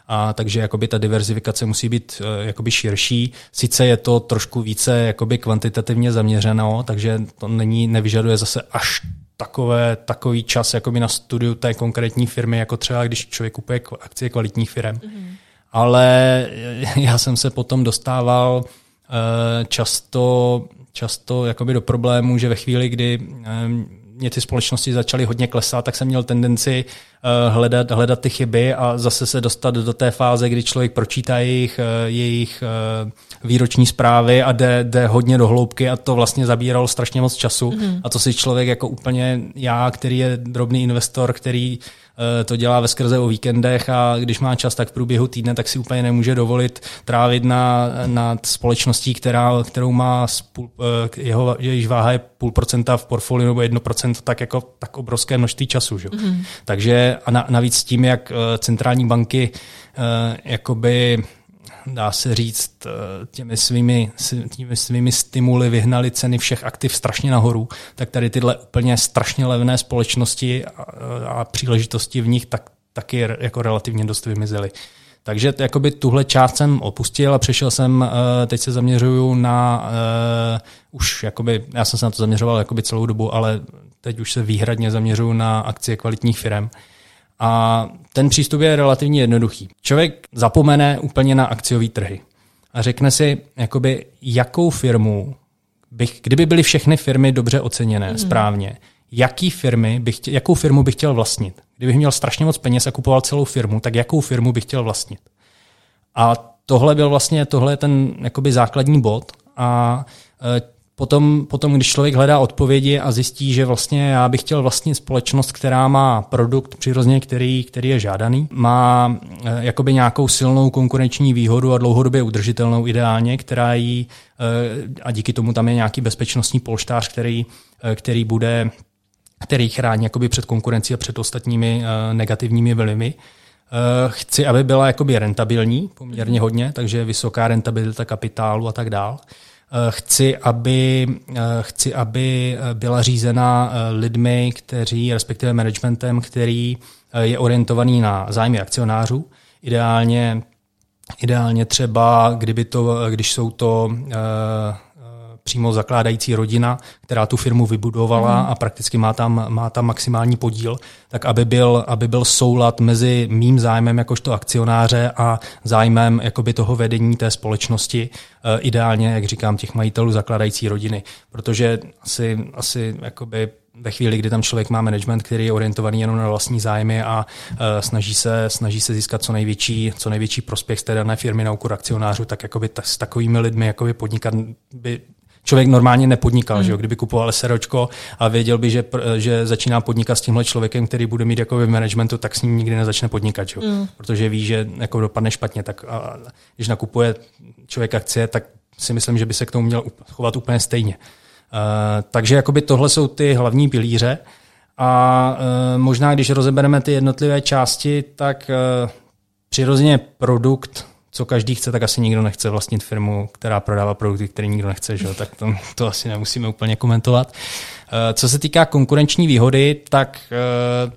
a takže jakoby ta diverzifikace musí být uh, jakoby širší. Sice je to trošku více jakoby kvantitativně zaměřeno, takže to není, nevyžaduje zase až takové, takový čas jakoby na studiu té konkrétní firmy, jako třeba když člověk kupuje akcie kvalitních firm. Mm-hmm. Ale já jsem se potom dostával uh, často, často jakoby do problémů, že ve chvíli, kdy um, mě ty společnosti začaly hodně klesat, tak jsem měl tendenci uh, hledat, hledat ty chyby a zase se dostat do té fáze, kdy člověk pročítá jejich, uh, jejich uh, výroční zprávy a jde, jde hodně do hloubky a to vlastně zabíralo strašně moc času. Mm-hmm. A to si člověk jako úplně já, který je drobný investor, který Eh, to dělá ve skrze o víkendech a když má čas, tak v průběhu týdne, tak si úplně nemůže dovolit trávit na, na společností, která, kterou má spůl, eh, jeho, jejíž váha je půl procenta v portfoliu nebo jedno procento, tak jako tak obrovské množství času. Že? Mm-hmm. Takže a na, navíc tím, jak eh, centrální banky jakoby dá se říct, těmi svými, těmi svými stimuly vyhnali ceny všech aktiv strašně nahoru, tak tady tyhle úplně strašně levné společnosti a, a příležitosti v nich tak, taky jako relativně dost vymizely. Takže jakoby tuhle část jsem opustil a přešel jsem, eh, teď se zaměřuju na, uh, už jakoby, já jsem se na to zaměřoval jakoby celou dobu, ale teď už se výhradně zaměřuju na akcie kvalitních firm. A ten přístup je relativně jednoduchý. Člověk zapomene úplně na akciové trhy a řekne si, jakoby, jakou firmu bych, kdyby byly všechny firmy dobře oceněné, mm. správně, jaký firmy bych chtěl, jakou firmu bych chtěl vlastnit. Kdybych měl strašně moc peněz a kupoval celou firmu, tak jakou firmu bych chtěl vlastnit. A tohle byl vlastně tohle je ten jakoby základní bod a e, potom, potom, když člověk hledá odpovědi a zjistí, že vlastně já bych chtěl vlastnit společnost, která má produkt přirozeně, který, který je žádaný, má e, jakoby nějakou silnou konkurenční výhodu a dlouhodobě udržitelnou ideálně, která jí, e, a díky tomu tam je nějaký bezpečnostní polštář, který, který bude který chrání jakoby před konkurencí a před ostatními uh, negativními vlivy. Chci, aby byla jakoby rentabilní poměrně hodně, takže vysoká rentabilita kapitálu a tak dál. Uh, chci, aby, uh, chci, aby byla řízena lidmi, kteří, respektive managementem, který je orientovaný na zájmy akcionářů. Ideálně, ideálně třeba, kdyby to, když jsou to přímo zakládající rodina, která tu firmu vybudovala mm. a prakticky má tam, má tam maximální podíl, tak aby byl, aby byl soulad mezi mým zájmem jakožto akcionáře a zájmem jakoby toho vedení té společnosti, e, ideálně, jak říkám, těch majitelů zakládající rodiny. Protože asi, asi jakoby ve chvíli, kdy tam člověk má management, který je orientovaný jenom na vlastní zájmy a uh, snaží, se, snaží se získat co největší, co největší prospěch z té dané firmy na úkor akcionářů, tak jakoby t- s takovými lidmi jakoby podnikat by člověk normálně nepodnikal, hmm. že jo? kdyby kupoval seročko a věděl by, že, že začíná podnikat s tímhle člověkem, který bude mít jako v managementu, tak s ním nikdy nezačne podnikat, že jo? Hmm. protože ví, že jako dopadne špatně. Tak a, když nakupuje člověk akcie, tak si myslím, že by se k tomu měl chovat úplně stejně. Uh, takže jakoby tohle jsou ty hlavní pilíře a uh, možná, když rozebereme ty jednotlivé části, tak uh, přirozeně produkt co každý chce, tak asi nikdo nechce vlastnit firmu, která prodává produkty, které nikdo nechce, že? tak to, to asi nemusíme úplně komentovat. Eh, co se týká konkurenční výhody, tak eh,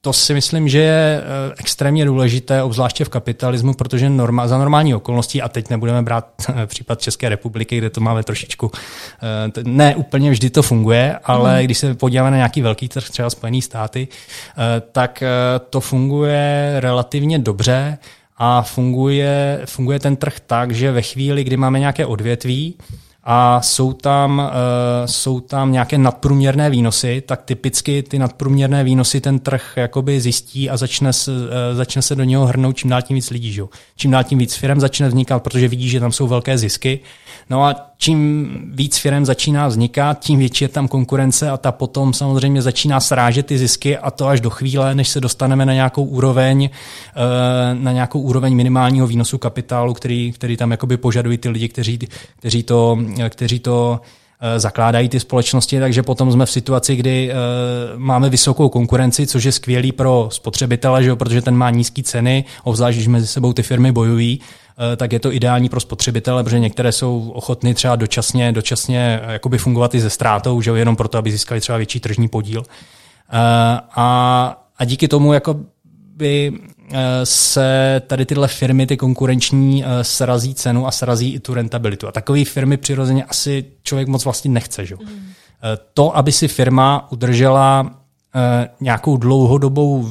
to si myslím, že je eh, extrémně důležité, obzvláště v kapitalismu, protože norma, za normální okolností, a teď nebudeme brát případ České republiky, kde to máme trošičku, ne úplně vždy to funguje, ale mm. když se podíváme na nějaký velký trh, třeba Spojené státy, tak to funguje relativně dobře a funguje, funguje ten trh tak, že ve chvíli, kdy máme nějaké odvětví, a jsou tam, uh, jsou tam nějaké nadprůměrné výnosy, tak typicky ty nadprůměrné výnosy ten trh jakoby zjistí a začne se, uh, začne se do něho hrnout čím dál tím víc lidí. Že? Čím dál tím víc firm začne vznikat, protože vidí, že tam jsou velké zisky. No a čím víc firm začíná vznikat, tím větší je tam konkurence a ta potom samozřejmě začíná srážet ty zisky a to až do chvíle, než se dostaneme na nějakou úroveň, uh, na nějakou úroveň minimálního výnosu kapitálu, který, který tam jakoby požadují ty lidi, kteří, kteří to kteří to eh, zakládají ty společnosti, takže potom jsme v situaci, kdy uh, máme vysokou konkurenci, což je skvělý pro spotřebitele, že jo, protože ten má nízké ceny, obzvlášť když mezi sebou ty firmy bojují, tak je to ideální pro spotřebitele, protože některé jsou ochotny třeba dočasně, dočasně jakoby fungovat i ze ztrátou, že jenom proto, aby získali třeba větší tržní podíl. Uh, a, a díky tomu jako by Eh, se tady tyhle firmy, ty konkurenční, eh, srazí cenu a srazí i tu rentabilitu. A takové firmy přirozeně asi člověk moc vlastně nechce. Že? Mm. To, aby si firma udržela nějakou dlouhodobou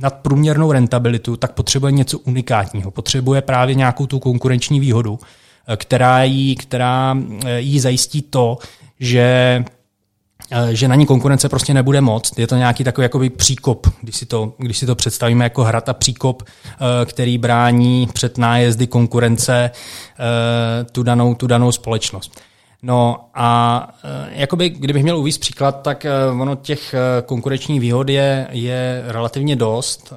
nadprůměrnou rentabilitu, tak potřebuje něco unikátního. Potřebuje právě nějakou tu konkurenční výhodu, která jí, která jí zajistí to, že Eh, že na ní konkurence prostě nebude moc. Je to nějaký takový jakoby příkop, když si to, když si to představíme jako hrata příkop, eh, který brání před nájezdy konkurence eh, tu danou, tu danou společnost. No a jakoby, kdybych měl uvíct příklad, tak ono těch konkurenčních výhod je, je relativně dost.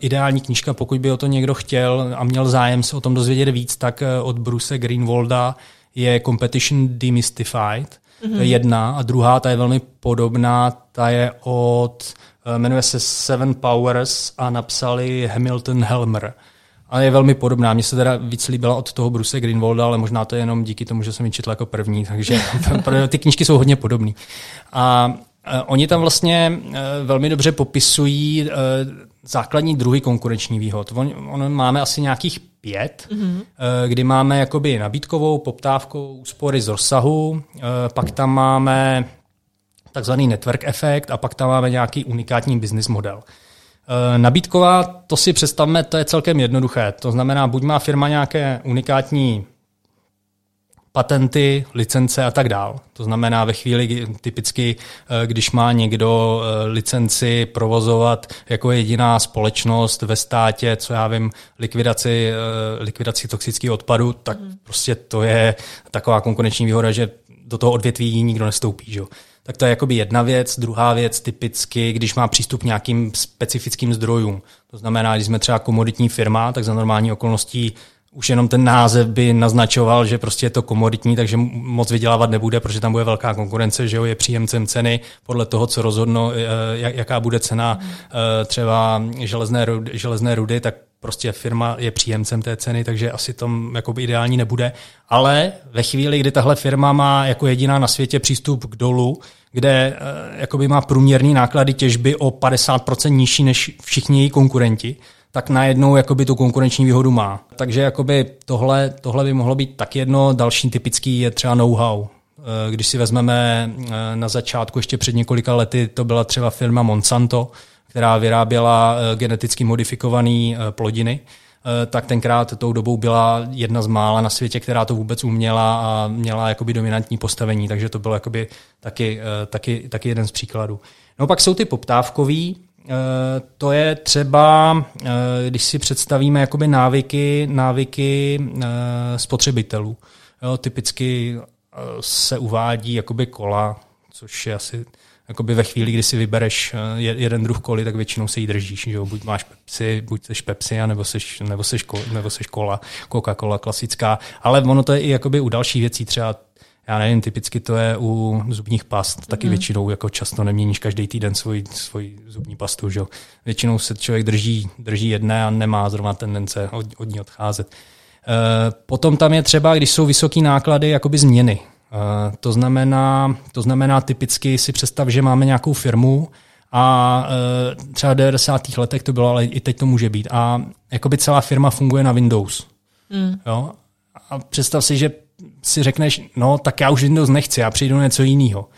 Ideální knížka, pokud by o to někdo chtěl a měl zájem se o tom dozvědět víc, tak od Bruce Greenwalda je Competition Demystified mm-hmm. jedna a druhá, ta je velmi podobná, ta je od, eh, jmenuje se Seven Powers a napsali Hamilton Helmer. Ale je velmi podobná. Mně se teda víc líbila od toho Bruce Greenwalda, ale možná to je jenom díky tomu, že jsem ji četl jako první, takže ty knížky jsou hodně podobné. A Eh, oni tam vlastně eh, velmi dobře popisují eh, základní druhy konkurenční výhod. On, on máme asi nějakých pět, mm-hmm. kdy máme jakoby nabídkovou, poptávkou, úspory z rozsahu, pak tam máme takzvaný network efekt a pak tam máme nějaký unikátní business model. Nabídková, to si představme, to je celkem jednoduché. To znamená, buď má firma nějaké unikátní patenty, licence a tak dál. To znamená ve chvíli, typicky, eh, když má někdo eh, licenci provozovat jako jediná společnost ve státě, co já vím, likvidaci, eh, likvidaci toxických odpadů, tak mm. prostě to je taková konkurenční výhoda, že do toho odvětví nikdo nestoupí. Že? Tak to je jakoby jedna věc. Druhá věc, typicky, když má přístup k nějakým specifickým zdrojům. To znamená, když jsme třeba komoditní firma, tak za normální okolností už jenom ten název by naznačoval, že prostě je to komoditní, takže moc vydělávat nebude, protože tam bude velká konkurence, že jo, je příjemcem ceny podle toho, co rozhodno, eh, jaká bude cena eh, třeba železné, železné rudy, tak prostě firma je příjemcem té ceny, takže asi tom jakoby ideální nebude. Ale ve chvíli, kdy tahle firma má jako jediná na světě přístup k dolu, kde eh, jakoby má průměrný náklady těžby o 50% nižší než všichni její konkurenti, tak najednou jakoby tu konkurenční výhodu má. Takže jakoby tohle, tohle by mohlo být tak jedno. Další typický je třeba know-how. Eh, když si vezmeme eh, na začátku, ještě před několika lety, to byla třeba firma Monsanto, která vyráběla eh, geneticky modifikované plodiny, tak tenkrát tou dobou byla jedna z mála na světě, která to vůbec uměla a měla jakoby dominantní postavení, takže to byl jakoby taky, taky, taky jeden z příkladů. No pak jsou ty poptávkový, Eh, to je třeba, eh, když si představíme jakoby návyky, návyky eh, spotřebitelů. Jo, typicky se uvádí jakoby kola, což je asi jakoby ve chvíli, kdy si vybereš jeden druh koly, tak většinou se jí držíš. Že jo? Buď máš Pepsi, buď seš Pepsi, nebo seš, nebo seš, nebo seš kola, Coca-Cola klasická. Ale ono to je i jakoby u dalších věcí, třeba já nevím, typicky to je u zubních past, taky mm. většinou jako často neměníš každý týden svůj, svůj zubní pastu, že? Většinou se člověk drží, drží jedné a nemá zrovna tendence od, od ní odcházet. E, potom tam je třeba, když jsou vysoké náklady, jakoby změny. E, to, znamená, to znamená typicky si představ, že máme nějakou firmu a e, třeba v 90. letech to bylo, ale i teď to může být. A jakoby celá firma funguje na Windows. Mm. Jo? A představ si, že si řekneš, no tak já už Windows nechci, já přijdu na něco jiného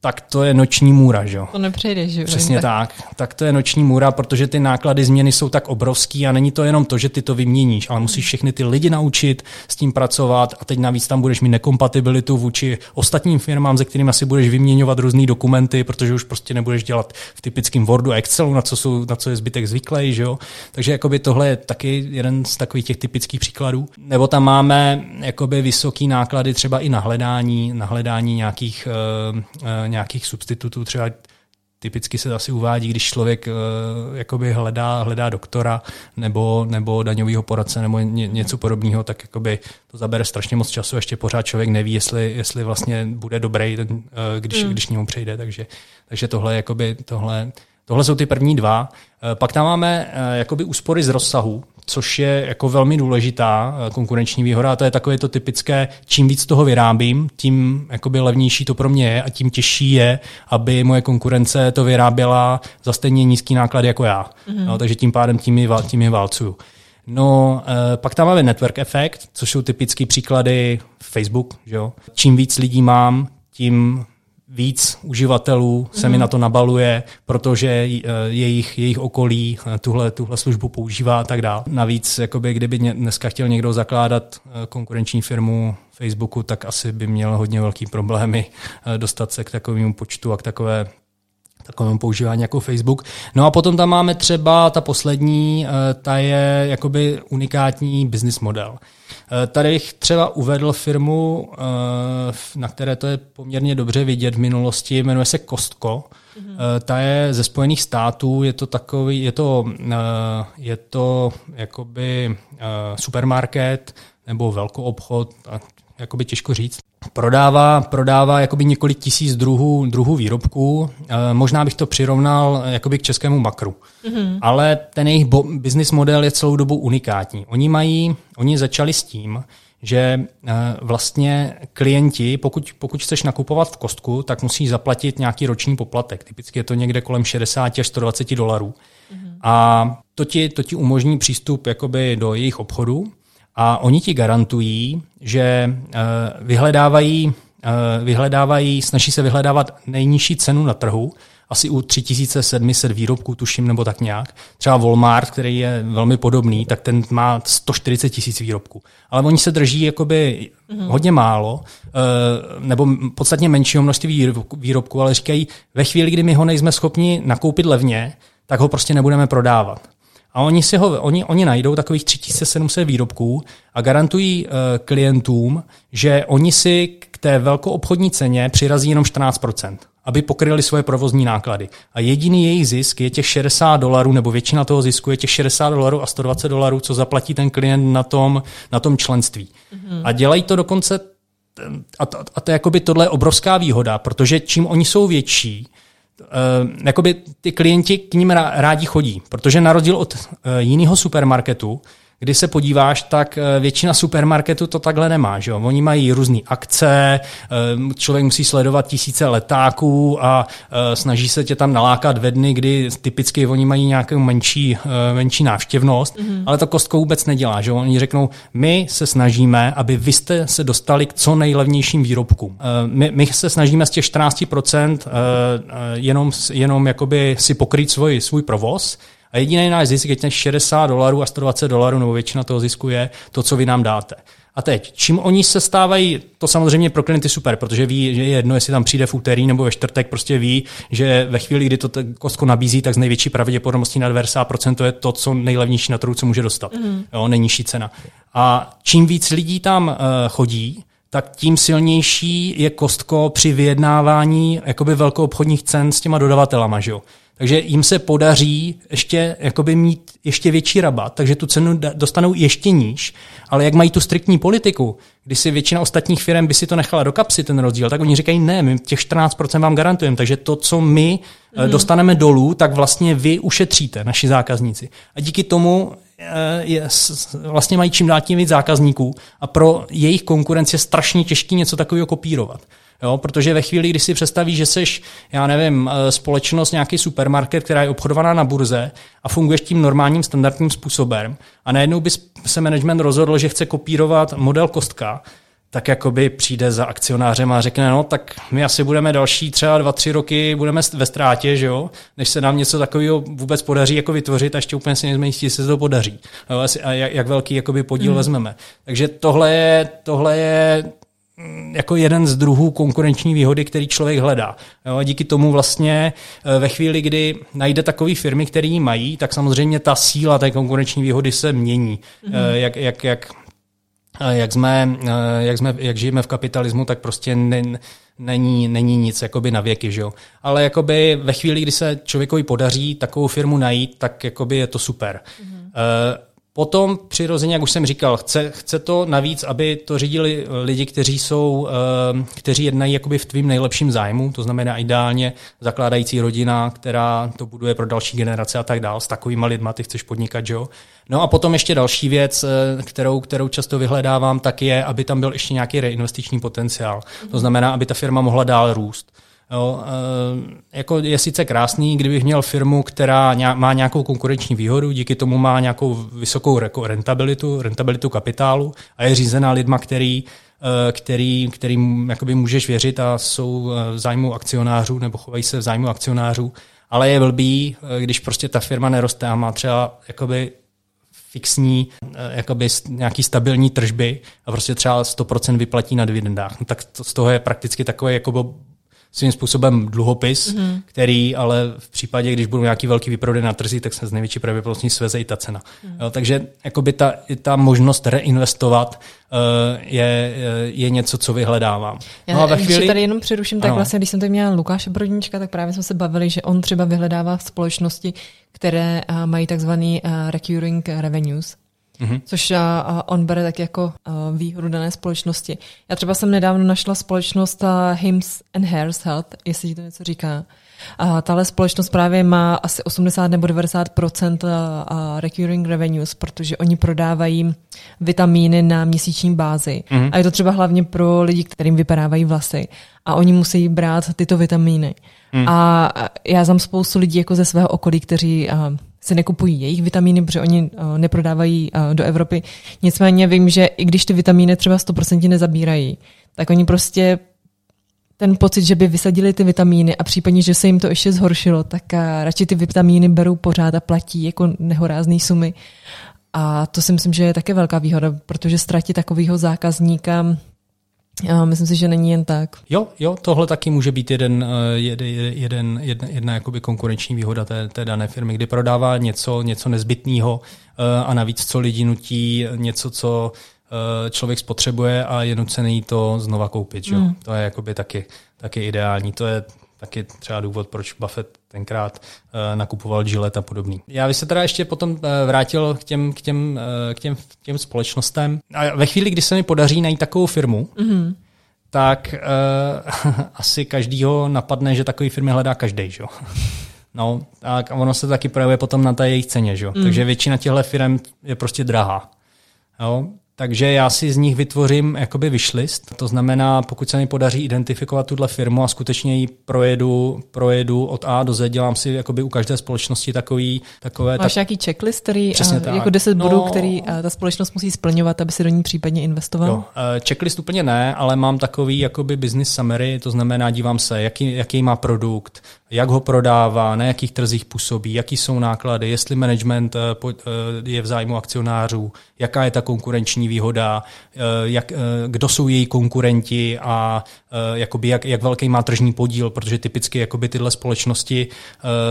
tak to je noční můra, že jo? To nepřejde, že Přesně tak. tak. to je noční můra, protože ty náklady změny jsou tak obrovský a není to jenom to, že ty to vyměníš, ale musíš všechny ty lidi naučit s tím pracovat a teď navíc tam budeš mít nekompatibilitu vůči ostatním firmám, se kterými asi budeš vyměňovat různé dokumenty, protože už prostě nebudeš dělat v typickém Wordu a Excelu, na co, jsou, na co je zbytek zvyklý, že jo? Takže jakoby tohle je taky jeden z takových těch typických příkladů. Nebo tam máme jakoby vysoký náklady třeba i na hledání, na hledání nějakých uh, uh, nějakých substitutů, třeba typicky se asi uvádí, když člověk uh, jakoby hledá, hledá doktora nebo, nebo daňového poradce nebo ně, něco podobného, tak jakoby to zabere strašně moc času, ještě pořád člověk neví, jestli, jestli vlastně bude dobrý, ten, uh, když, mm. když němu přejde, takže, takže tohle, jakoby, tohle, tohle jsou ty první dva. Uh, pak tam máme uh, jakoby úspory z rozsahu, což je jako velmi důležitá eh, konkurenční výhoda. A to je takové to typické, čím víc toho vyrábím, tím jakoby levnější to pro mě je a tím těžší je, aby moje konkurence to vyráběla za stejně nízký náklad jako já. Mm-hmm. No, takže tím pádem tím je, tím je válcuju. No, pak tam máme network effect, což jsou typické příklady Facebook. Že jo? Čím víc lidí mám, tím víc uživatelů se mi mhm. na to nabaluje, protože eh, jejich, jejich okolí eh, tuhle, tuhle službu používá a tak dále. Navíc, jakoby, kdyby dneska chtěl někdo zakládat eh, konkurenční firmu Facebooku, tak asi by měl hodně velký problémy dostat se k takovému počtu a k takové takovému používání jako Facebook. No a potom tam máme třeba ta poslední, ta je jakoby unikátní business model. Eh, tady bych třeba uvedl firmu, eh, na které to je poměrně dobře vidět v minulosti, jmenuje se Costco. Mm-hmm. Ta je ze Spojených států, je to takový, je to, je to jakoby supermarket nebo velkou obchod, jakoby těžko říct. Prodává, prodává jakoby několik tisíc druhů, druhů výrobků. E, možná bych to přirovnal jakoby k českému makru. Mm-hmm. Ale ten jejich bo- business model je celou dobu unikátní. Oni mají, oni začali s tím, že e, vlastně klienti, pokud, pokud chceš nakupovat v kostku, tak musí zaplatit nějaký roční poplatek. Typicky je to někde kolem 60 až 120 dolarů. Mm-hmm. A to ti, to ti umožní přístup jakoby do jejich obchodu a oni ti garantují, že uh, vyhledávají, uh, vyhledávají, snaží se vyhledávat nejnižší cenu na trhu, asi u 3700 výrobků, tuším, nebo tak nějak. Třeba Walmart, který je velmi podobný, tak ten má 140 tisíc výrobků. Ale oni se drží jakoby mm-hmm. hodně málo, eh, nebo podstatně menšího množství výrobků, ale říkají, ve chvíli, kdy my ho nejsme schopni nakoupit levně, tak ho prostě nebudeme prodávat. A oni, si ho, oni, oni najdou takových 3700 výrobků a garantují uh, klientům, že oni si k té velkoobchodní ceně přirazí jenom 14%, aby pokryli svoje provozní náklady. A jediný jejich zisk je těch 60 dolarů, nebo většina toho zisku je těch 60 dolarů a 120 dolarů, co zaplatí ten klient na tom, na tom členství. Mm-hmm. A dělají to dokonce, a to, a to je jakoby tohle je obrovská výhoda, protože čím oni jsou větší, jakoby ty klienti k ním rádi chodí, protože na rozdíl od uh, jiného supermarketu, kdy se podíváš, tak eh, většina supermarketů to takhle nemá. Že jo? Oni mají různé akce, eh, člověk musí sledovat tisíce letáků a eh, snaží se tě tam nalákat ve dny, kdy typicky oni mají nějakou menší, menší návštěvnost, mm-hmm. ale to kostkou vůbec nedělá. Že? Oni řeknou, my se snažíme, aby vy jste se dostali k co nejlevnějším výrobkům. My, my se snažíme z těch 14% jenom, jenom jakoby si pokrýt svůj, svůj provoz, a jediný náš zisk je těch 60 dolarů a 120 dolarů, nebo většina toho zisku je to, co vy nám dáte. A teď, čím oni se stávají, to samozřejmě pro klienty super, protože ví, že je jedno, jestli tam přijde v úterý nebo ve čtvrtek, prostě ví, že ve chvíli, kdy to Costco nabízí, tak z největší pravděpodobností na 90% to je to, co nejlevnější na trhu, co může dostat. Mm. Jo, nejnižší cena. A čím víc lidí tam uh, chodí, tak tím silnější je Kostko při vyjednávání jakoby velkoobchodních cen s těma dodavatelama. Že jo? Takže jim se podaří ještě jakoby mít ještě větší rabat, takže tu cenu dostanou ještě níž, ale jak mají tu striktní politiku, kdy si většina ostatních firm by si to nechala do kapsy ten rozdíl, tak oni říkají ne, my těch 14% vám garantujeme, takže to, co my mm. dostaneme dolů, tak vlastně vy ušetříte, naši zákazníci. A díky tomu eh, je, vlastně mají čím dál tím víc zákazníků a pro jejich konkurenci je strašně těžké něco takového kopírovat. Jo, protože ve chvíli, kdy si představíš, že jsi, já nevím, eh, společnost, nějaký supermarket, která je obchodovaná na burze a funguješ tím normálním standardním způsobem a najednou by se management rozhodl, že chce kopírovat model kostka, tak jakoby přijde za akcionářem a řekne, no tak my asi budeme další třeba dva, tři roky, budeme ve ztrátě, že jo, než se nám něco takového vůbec podaří jako vytvořit a ještě úplně si nejsme jistí, jestli se to podaří. A jak, jak velký jakoby podíl hmm. vezmeme. Takže tohle je, tohle je Mm, jako jeden z druhů konkurenční výhody, který člověk hledá. Jo, a díky tomu vlastně eh, ve chvíli, kdy najde takové firmy, které ji mají, tak samozřejmě ta síla té konkurenční výhody se mění. Mm-hmm. Jak, jak, jak, eh, jak, jsme, jak, jsme, jak žijeme v kapitalismu, tak prostě ne, není, není nic jakoby na věky. Že jo? Ale jakoby ve chvíli, kdy se člověkovi podaří takovou firmu najít, tak jakoby je to super. Mm-hmm. Potom přirozeně, jak už jsem říkal, chce, chce to navíc, aby to řídili lidi, kteří jsou, eh, kteří jednají jakoby v tvým nejlepším zájmu, to znamená ideálně zakládající rodina, která to buduje pro další generace a tak dál. S takovými lidmi ty chceš podnikat, jo? No a potom ještě další věc, eh, kterou, kterou často vyhledávám, tak je, aby tam byl ještě nějaký reinvestiční potenciál. To znamená, aby ta firma mohla dál růst. Jo, e, jako je sice krásný, kdybych měl firmu, která má nějakou konkurenční výhodu, díky tomu má nějakou vysokou rentabilitu, rentabilitu kapitálu a je řízená lidma, který, e, který, kterým jakoby můžeš věřit a jsou v zájmu akcionářů nebo chovají se v zájmu akcionářů, ale je blbý, když prostě ta firma neroste a má třeba jakoby fixní, jakoby nějaký stabilní tržby a prostě třeba 100% vyplatí na dividendách. No tak to, z toho je prakticky takové jako svým způsobem dluhopis, mm-hmm. který ale v případě, když budou nějaký velký výprodej na trzích, tak se z největší pravděpodobností sveze i ta cena. Mm-hmm. Jo, takže jakoby ta, ta možnost reinvestovat uh, je, je něco, co vyhledávám. Já, no a ve chvíli... tady jenom přeruším, tak ano. vlastně, když jsem tady měla Lukáše Brodníčka, tak právě jsme se bavili, že on třeba vyhledává v společnosti, které uh, mají takzvaný uh, recurring revenues, mm-hmm. což a, a on bere tak jako a, výhodu dané společnosti. Já třeba jsem nedávno našla společnost a, Hims and Hairs Health, jestli ti to něco říká. A tahle společnost právě má asi 80 nebo 90% recurring revenues, protože oni prodávají vitamíny na měsíční bázi. Mm-hmm. A je to třeba hlavně pro lidi, kterým vypadávají vlasy. A oni musí brát tyto vitamíny. Mm. A já znám spoustu lidí jako ze svého okolí, kteří se nekupují jejich vitamíny, protože oni neprodávají do Evropy. Nicméně vím, že i když ty vitamíny třeba 100% nezabírají, tak oni prostě ten pocit, že by vysadili ty vitamíny a případně, že se jim to ještě zhoršilo, tak radši ty vitamíny berou pořád a platí jako nehorázné sumy. A to si myslím, že je také velká výhoda, protože ztratit takového zákazníka já myslím si, že není jen tak. Jo, jo, tohle taky může být jeden, eh, jeden, jeden, jedna, jedna jakoby konkurenční výhoda té, té dané firmy, kdy prodává něco, něco nezbytného eh, a navíc co lidi nutí, něco, co eh, člověk spotřebuje a je nucený to znova koupit. Že? Mm. To je jakoby taky, taky ideální. To je taky třeba důvod, proč Buffett tenkrát uh, nakupoval Gillette a podobný. Já bych se teda ještě potom uh, vrátil k těm, k, těm, uh, k, těm, k těm společnostem. A ve chvíli, kdy se mi podaří najít takovou firmu, mm-hmm. tak uh, asi každýho napadne, že takový firmy hledá každý, že? No, tak a ono se taky projevuje potom na té jejich ceně, že? Mm. Takže většina těchto firm je prostě drahá. Jo? Takže já si z nich vytvořím jakoby wishlist. To znamená, pokud se mi podaří identifikovat tuhle firmu a skutečně ji projedu, projedu od A do Z, dělám si jakoby u každé společnosti takový, takové... Máš tak... nějaký checklist, který Přesně tak. jako 10 no, bodů, který ta společnost musí splňovat, aby si do ní případně investoval? Jo, checklist úplně ne, ale mám takový jakoby business summary, to znamená, dívám se, jaký, jaký má produkt, jak ho prodává, na jakých trzích působí, jaký jsou náklady, jestli management je v zájmu akcionářů, jaká je ta konkurenční výhoda, eh, jak, eh, kdo jsou její konkurenti a eh, jakoby jak, jak velký má tržní podíl, protože typicky jakoby tyhle společnosti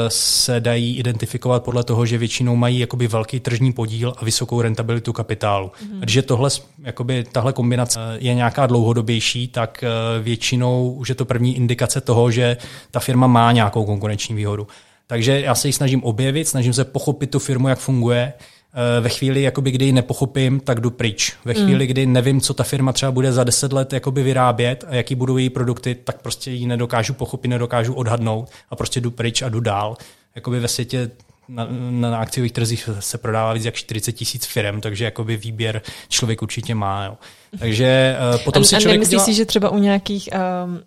se dají identifikovat podle toho, že většinou mají jakoby velký tržní podíl a vysokou rentabilitu kapitálu. Mm. Když tohle, jakoby, tahle kombinace je nějaká dlouhodobější, tak většinou už je to první indikace toho, že ta firma má nějakou konkurenční výhodu. Takže já se ji snažím objevit, snažím se pochopit tu firmu, jak funguje, Eh, ve chvíli, jakoby, kdy ji nepochopím, tak jdu pryč. Ve hmm. chvíli, mm. kdy nevím, co ta firma třeba bude za deset let jakoby vyrábět a jaký budou její produkty, tak prostě ji nedokážu pochopit, nedokážu odhadnout a prostě jdu pryč a jdu dál. Jakoby ve světě na, na akciových trzích se prodává víc jak 40 tisíc firm, takže jakoby výběr člověk určitě má. Jo. Takže uh, potom a, si člověk a nemyslíš dělá... si, že třeba u nějakých um,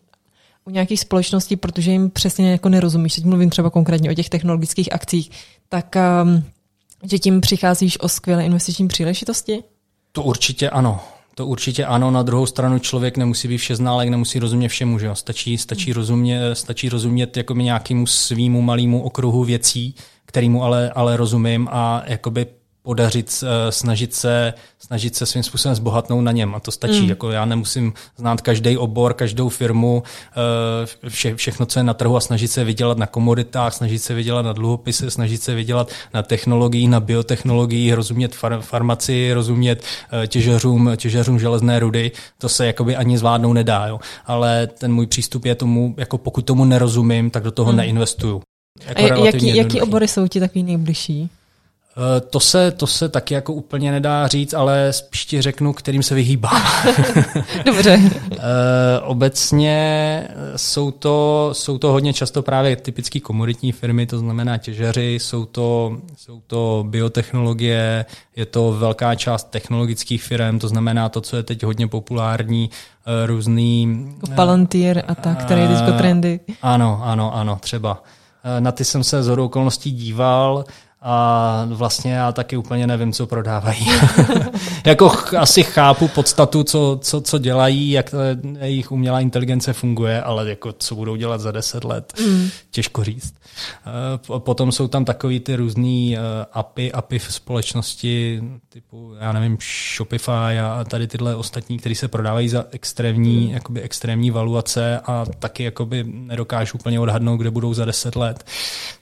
u nějakých společností, protože jim přesně jako nerozumíš, teď mluvím třeba konkrétně o těch technologických akcích, tak um, že tím přicházíš o skvělé investiční příležitosti? To určitě ano. To určitě ano, na druhou stranu člověk nemusí být všeználek, nemusí rozumět všemu, že jo? Stačí, stačí, rozumět, stačí rozumět jako nějakému svýmu malému okruhu věcí, kterýmu ale, ale rozumím a jakoby podařit snažit se, snažit se svým způsobem zbohatnout na něm. A to stačí. Mm. Jako já nemusím znát každý obor, každou firmu, eh, vše, všechno, co je na trhu a snažit se vydělat na komoditách, snažit se vydělat na dluhopisy, snažit se vydělat na technologii, na biotechnologii, rozumět far, farmaci, rozumět eh, těžařům, těžařům železné rudy. To se jakoby ani zvládnout nedá. Jo. Ale ten můj přístup je tomu, jako pokud tomu nerozumím, tak do toho mm. neinvestuju. Jako a jaký, jaký obory jsou ti takový nejbližší? Eh, to se, to se taky jako úplně nedá říct, ale spíš ti řeknu, kterým se vyhýbám. Dobře. Eh, obecně jsou to, jsou to hodně často právě typické komoditní firmy, to znamená těžeři, jsou to, jsou to biotechnologie, je to velká část technologických firm, to znamená to, co je teď hodně populární, eh, různý... Jako Palantir a tak, které je trendy. Ano, ano, ano, třeba. Na ty jsem se z okolností díval, a vlastně já taky úplně nevím, co prodávají. jako ch- asi chápu podstatu, co, co, co dělají, jak jejich umělá inteligence funguje, ale jako co budou dělat za deset let, mm. těžko říct. Potom jsou tam takový ty různý uh, API, API v společnosti, typu, já nevím, Shopify a tady tyhle ostatní, které se prodávají za extrémní, mm. jakoby extrémní valuace a taky jakoby nedokážu úplně odhadnout, kde budou za deset let.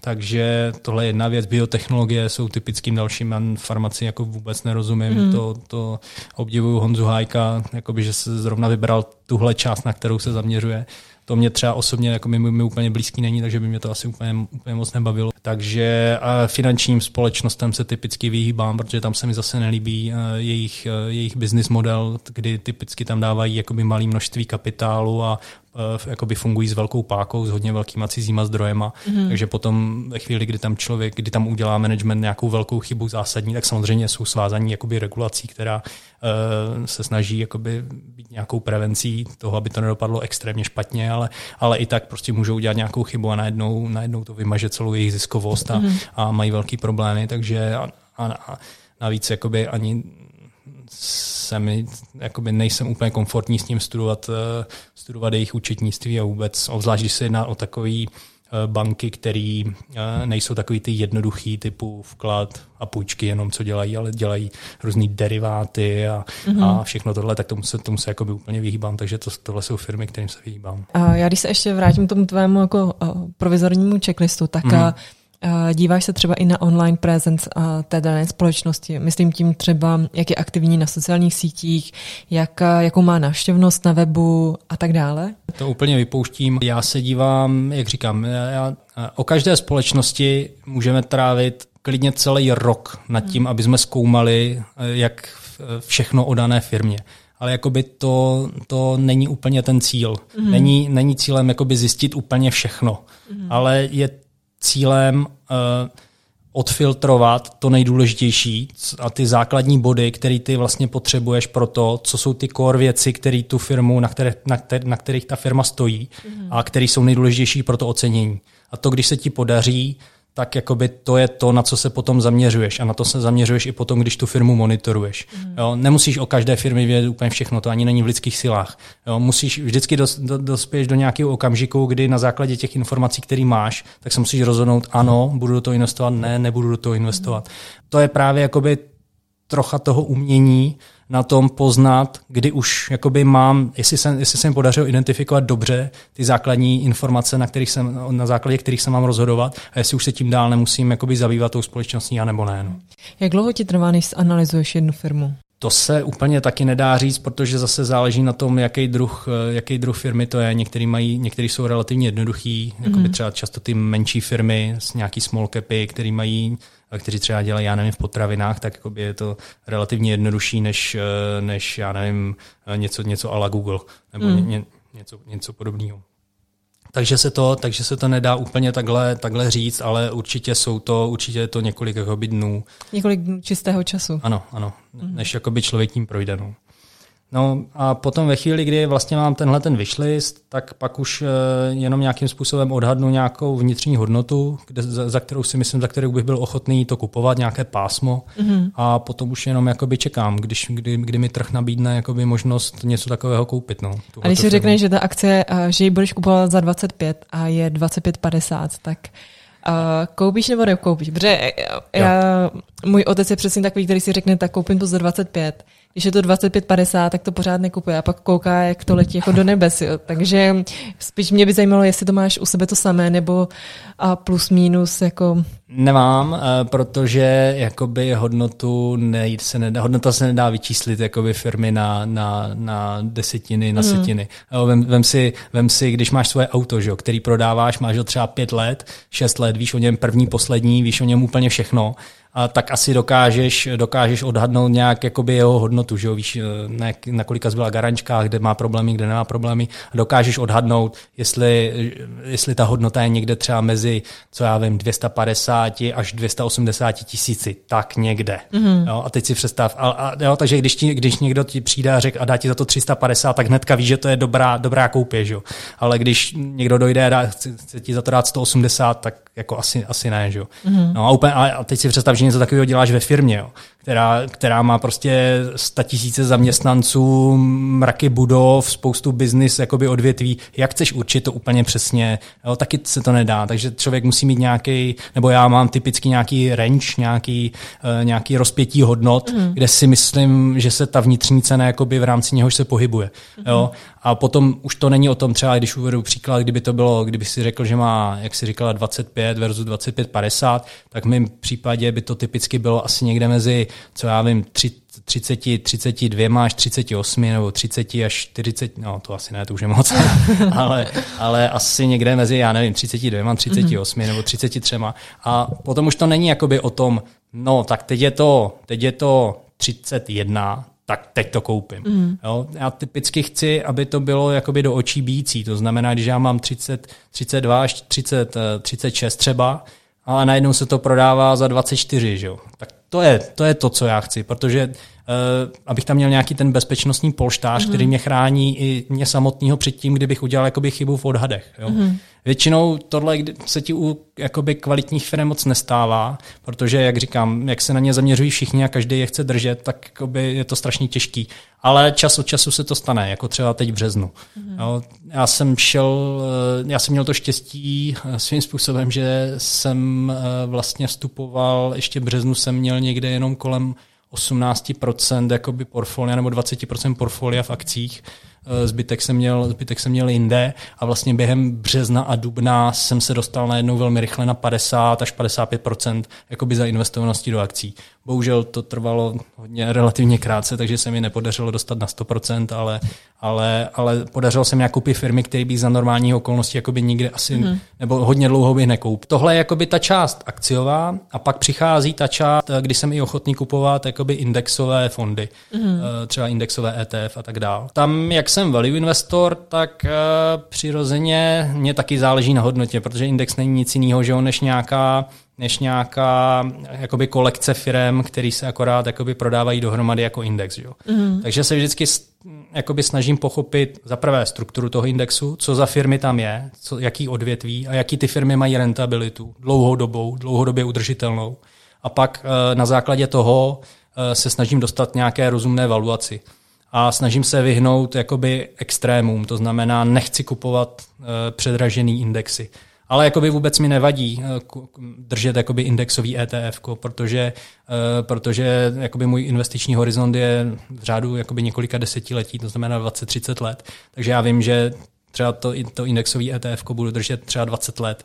Takže tohle je jedna věc, biotechnologie jsou typickým dalším, já farmaci jako vůbec nerozumím, mm. to, to obdivuju Honzu Hájka, jakoby, že se zrovna vybral tuhle část, na kterou se zaměřuje. To mě třeba osobně jako mi, mi úplně blízký není, takže by mě to asi úplně, úplně moc nebavilo. Takže a finančním společnostem se typicky vyhýbám, protože tam se mi zase nelíbí jejich, jejich business model, kdy typicky tam dávají jakoby malé množství kapitálu a Eh, jakoby fungují s velkou pákou, s hodně velkýma cizíma zdrojema, mm. takže potom ve chvíli, kdy tam člověk, kdy tam udělá management nějakou velkou chybu zásadní, tak samozřejmě jsou svázaní jakoby regulací, která uh, se snaží jakoby být nějakou prevencí toho, aby to nedopadlo extrémně špatně, ale, ale i tak prostě můžou udělat nějakou chybu a najednou, najednou to vymaže celou jejich ziskovost a, mm. a mají velký problémy, takže a, a, a navíc jakoby ani se mi, jakoby nejsem úplně komfortní s tím studovat, eh, studovat jejich účetnictví a vůbec, obzvlášť když se jedná o takový eh, banky, které eh, nejsou takový ty jednoduchý typu vklad a půjčky jenom, co dělají, ale dělají různé deriváty a, mm-hmm. a všechno tohle, tak tomu se, tomu se jakoby úplně vyhýbám, takže to, tohle jsou firmy, kterým se vyhýbám. A já když se ještě vrátím k tomu tvému jako provizornímu checklistu, tak mm-hmm Díváš se třeba i na online presence té dané společnosti? Myslím tím třeba, jak je aktivní na sociálních sítích, jak, jakou má návštěvnost na webu a tak dále? To úplně vypouštím. Já se dívám, jak říkám, já, o každé společnosti můžeme trávit klidně celý rok nad tím, hmm. aby jsme zkoumali, jak všechno o dané firmě ale jakoby to, to není úplně ten cíl. Mm. Není, není cílem jakoby zjistit úplně všechno, mm. ale je cílem uh, odfiltrovat to nejdůležitější a ty základní body, které ty vlastně potřebuješ pro to, co jsou ty core věci, které tu firmu, na, které, na, které, na kterých ta firma stojí mm-hmm. a které jsou nejdůležitější pro to ocenění. A to, když se ti podaří, tak jakoby to je to, na co se potom zaměřuješ a na to se zaměřuješ i potom, když tu firmu monitoruješ. Mm. Jo, nemusíš o každé firmě vědět úplně všechno, to ani není v lidských silách. Jo, musíš vždycky dos, do, dospěš do nějakého okamžiku, kdy na základě těch informací, které máš, tak se musíš rozhodnout, ano, budu do toho investovat, ne, nebudu do toho investovat. Mm. To je právě jakoby trocha toho umění, na tom poznat, kdy už jakoby mám, jestli se, jestli se mi podařilo identifikovat dobře ty základní informace, na, kterých jsem, na základě kterých se mám rozhodovat a jestli už se tím dál nemusím jakoby zabývat tou společností, anebo ne. No. Jak dlouho ti trvá, než analyzuješ jednu firmu? To se úplně taky nedá říct, protože zase záleží na tom, jaký druh, jaký druh firmy to je. Některý, mají, některý jsou relativně jednoduchý, jako by třeba často ty menší firmy s nějaký small capy, který mají kteří třeba dělají, já nevím, v potravinách, tak je to relativně jednodušší než, eh, než já nevím, eh, něco, něco a la Google nebo mm. ně, něco, něco podobného. Takže se to, takže se to nedá úplně takhle, takhle říct, ale určitě jsou to, určitě je to několik jakoby dnů. Několik dnů čistého času. Ano, ano, mm. než jakoby člověk tím projde. No. No a potom ve chvíli, kdy vlastně mám tenhle ten wishlist, tak pak už eh, jenom nějakým způsobem odhadnu nějakou vnitřní hodnotu, kde, za, za kterou si myslím, za kterou bych byl ochotný to kupovat, nějaké pásmo mm-hmm. a potom už jenom jakoby čekám, když, kdy, kdy mi trh nabídne jakoby možnost něco takového koupit. No, a když si řekneš, že ta akce, eh, že ji budeš kupovat za 25 a je 25,50, tak Uh, koupíš nebo nekoupíš? Protože já, můj otec je přesně takový, který si řekne, tak koupím to za 25 když je to 25-50, tak to pořád nekupuje a pak kouká, jak to letí jako do nebes. Jo. Takže spíš mě by zajímalo, jestli to máš u sebe to samé, nebo a plus minus jako... Nemám, eh, protože jakoby hodnotu ne, se nedá, hodnota se nedá vyčíslit jakoby firmy na, na, na desetiny, na mm. setiny. Vem, vem, si, vem si, když máš svoje auto, že, který prodáváš, máš ho třeba pět let, šest let, víš o něm první, poslední, víš o něm úplně všechno a tak asi dokážeš, dokážeš odhadnout nějak jakoby jeho hodnotu, že jo? víš, na, na kolika zbyla garančkách, kde má problémy, kde nemá problémy a dokážeš odhadnout, jestli, jestli ta hodnota je někde třeba mezi, co já vím, 250 až 280 tisíci, tak někde. Mm-hmm. Jo? A teď si představ, a, a, jo, takže když, ti, když někdo ti přijde a řek a dá ti za to 350, tak hnedka víš, že to je dobrá, dobrá koupě, že ale když někdo dojde a dá, chce, chce ti za to dát 180, tak jako asi, asi ne, že jo. Mm-hmm. No a, úplně, a teď si představ, že něco takového děláš ve firmě, jo která, která má prostě tisíce zaměstnanců, mraky budov, spoustu biznis jakoby odvětví. Jak chceš určit to úplně přesně? Jo, taky se to nedá, takže člověk musí mít nějaký, nebo já mám typicky nějaký range, nějaký, uh, nějaký rozpětí hodnot, mm. kde si myslím, že se ta vnitřní cena jakoby v rámci něhož se pohybuje. Mm. Jo? A potom už to není o tom třeba, když uvedu příklad, kdyby to bylo, kdyby si řekl, že má, jak si říkala, 25 versus 25,50, tak v mém případě by to typicky bylo asi někde mezi co já vím, 30, 32 až 38 nebo 30 až 40, no to asi ne, to už je moc, ale, ale asi někde mezi, já nevím, 32, 38 mm-hmm. nebo 33. A potom už to není jakoby o tom, no tak teď je to, teď je to 31, tak teď to koupím. Mm. Jo? Já typicky chci, aby to bylo jakoby do očí bící. To znamená, když já mám 30, 32 až 30, 36 třeba, a najednou se to prodává za 24, že jo? tak to je, to je to, co já chci, protože abych tam měl nějaký ten bezpečnostní polštář, mm-hmm. který mě chrání i mě samotného před tím, kdybych udělal jakoby chybu v odhadech. Jo? Mm-hmm. Většinou tohle se ti u jakoby kvalitních firm moc nestává, protože, jak říkám, jak se na ně zaměřují všichni a každý je chce držet, tak jakoby je to strašně těžký. Ale čas od času se to stane, jako třeba teď v březnu. Mm-hmm. Jo, já jsem šel, eh, já jsem měl to štěstí eh, svým způsobem, že jsem eh, vlastně vstupoval, ještě v březnu jsem měl někde jenom kolem 18% jakoby portfolia nebo 20% portfolia v akcích zbytek jsem měl, zbytek jsem měl jinde a vlastně během března a dubna jsem se dostal najednou velmi rychle na 50 až 55% jakoby za investovanosti do akcí. Bohužel to trvalo hodně relativně krátce, takže se mi nepodařilo dostat na 100%, ale, ale, ale podařilo se mi koupit firmy, které bych za normální okolnosti jakoby nikdy asi, mm. nebo hodně dlouho bych nekoup. Tohle je jakoby ta část akciová a pak přichází ta část, kdy jsem i ochotný kupovat jakoby indexové fondy, mm. třeba indexové ETF a tak dále. Tam, jak jsem value investor, tak uh, přirozeně mě taky záleží na hodnotě, protože index není nic jiného, že on než nějaká než nějaká jakoby kolekce firm, který se akorát jakoby prodávají dohromady jako index. Jo? Mm. Takže se vždycky jakoby snažím pochopit za prvé strukturu toho indexu, co za firmy tam je, co, jaký odvětví a jaký ty firmy mají rentabilitu dlouhodobou, dlouhodobě udržitelnou. A pak eh, na základě toho eh, se snažím dostat nějaké rozumné valuaci a snažím se vyhnout jakoby extrémům, to znamená nechci kupovat uh, předražený indexy. Ale jakoby vůbec mi nevadí uh, držet jakoby indexový ETF, protože, uh, protože jakoby můj investiční horizont je v řádu jakoby několika desetiletí, to znamená 20-30 let. Takže já vím, že třeba to, to indexový ETF budu držet třeba 20 let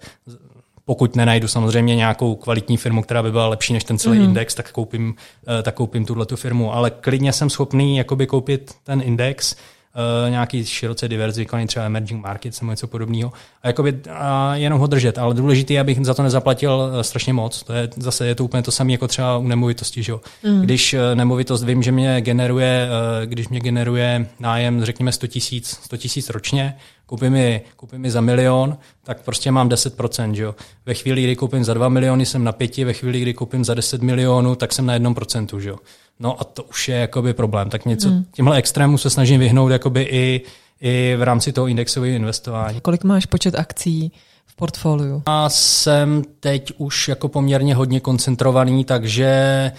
pokud nenajdu samozřejmě nějakou kvalitní firmu, která by byla lepší než ten celý mm. index, tak koupím, eh, tak koupím tuhle tu firmu. Ale klidně jsem schopný jakoby koupit ten index, uh, nějaký široce diverzifikovaný třeba emerging markets nebo něco podobného a, jakoby, a jenom ho držet. Ale důležité je, abych za to nezaplatil uh, strašně moc. To je zase je to úplně to samé jako třeba u nemovitosti. Že? Mm. Když nemovitost vím, že mě generuje, když mě generuje nájem, řekněme 100 tisíc 100 ročně, koupím ji, koupím ji za milion, tak prostě mám 10%. Že jo? Ve chvíli, kdy koupím za 2 miliony, jsem na pěti, ve chvíli, kdy koupím za 10 milionů, tak jsem na jednom procentu. Že jo? No a to už je jakoby problém. Tak něco hmm. tímhle extrému se snažím vyhnout jakoby i, i v rámci toho indexového investování. Kolik máš počet akcí v portfoliu? Já jsem teď už jako poměrně hodně koncentrovaný, takže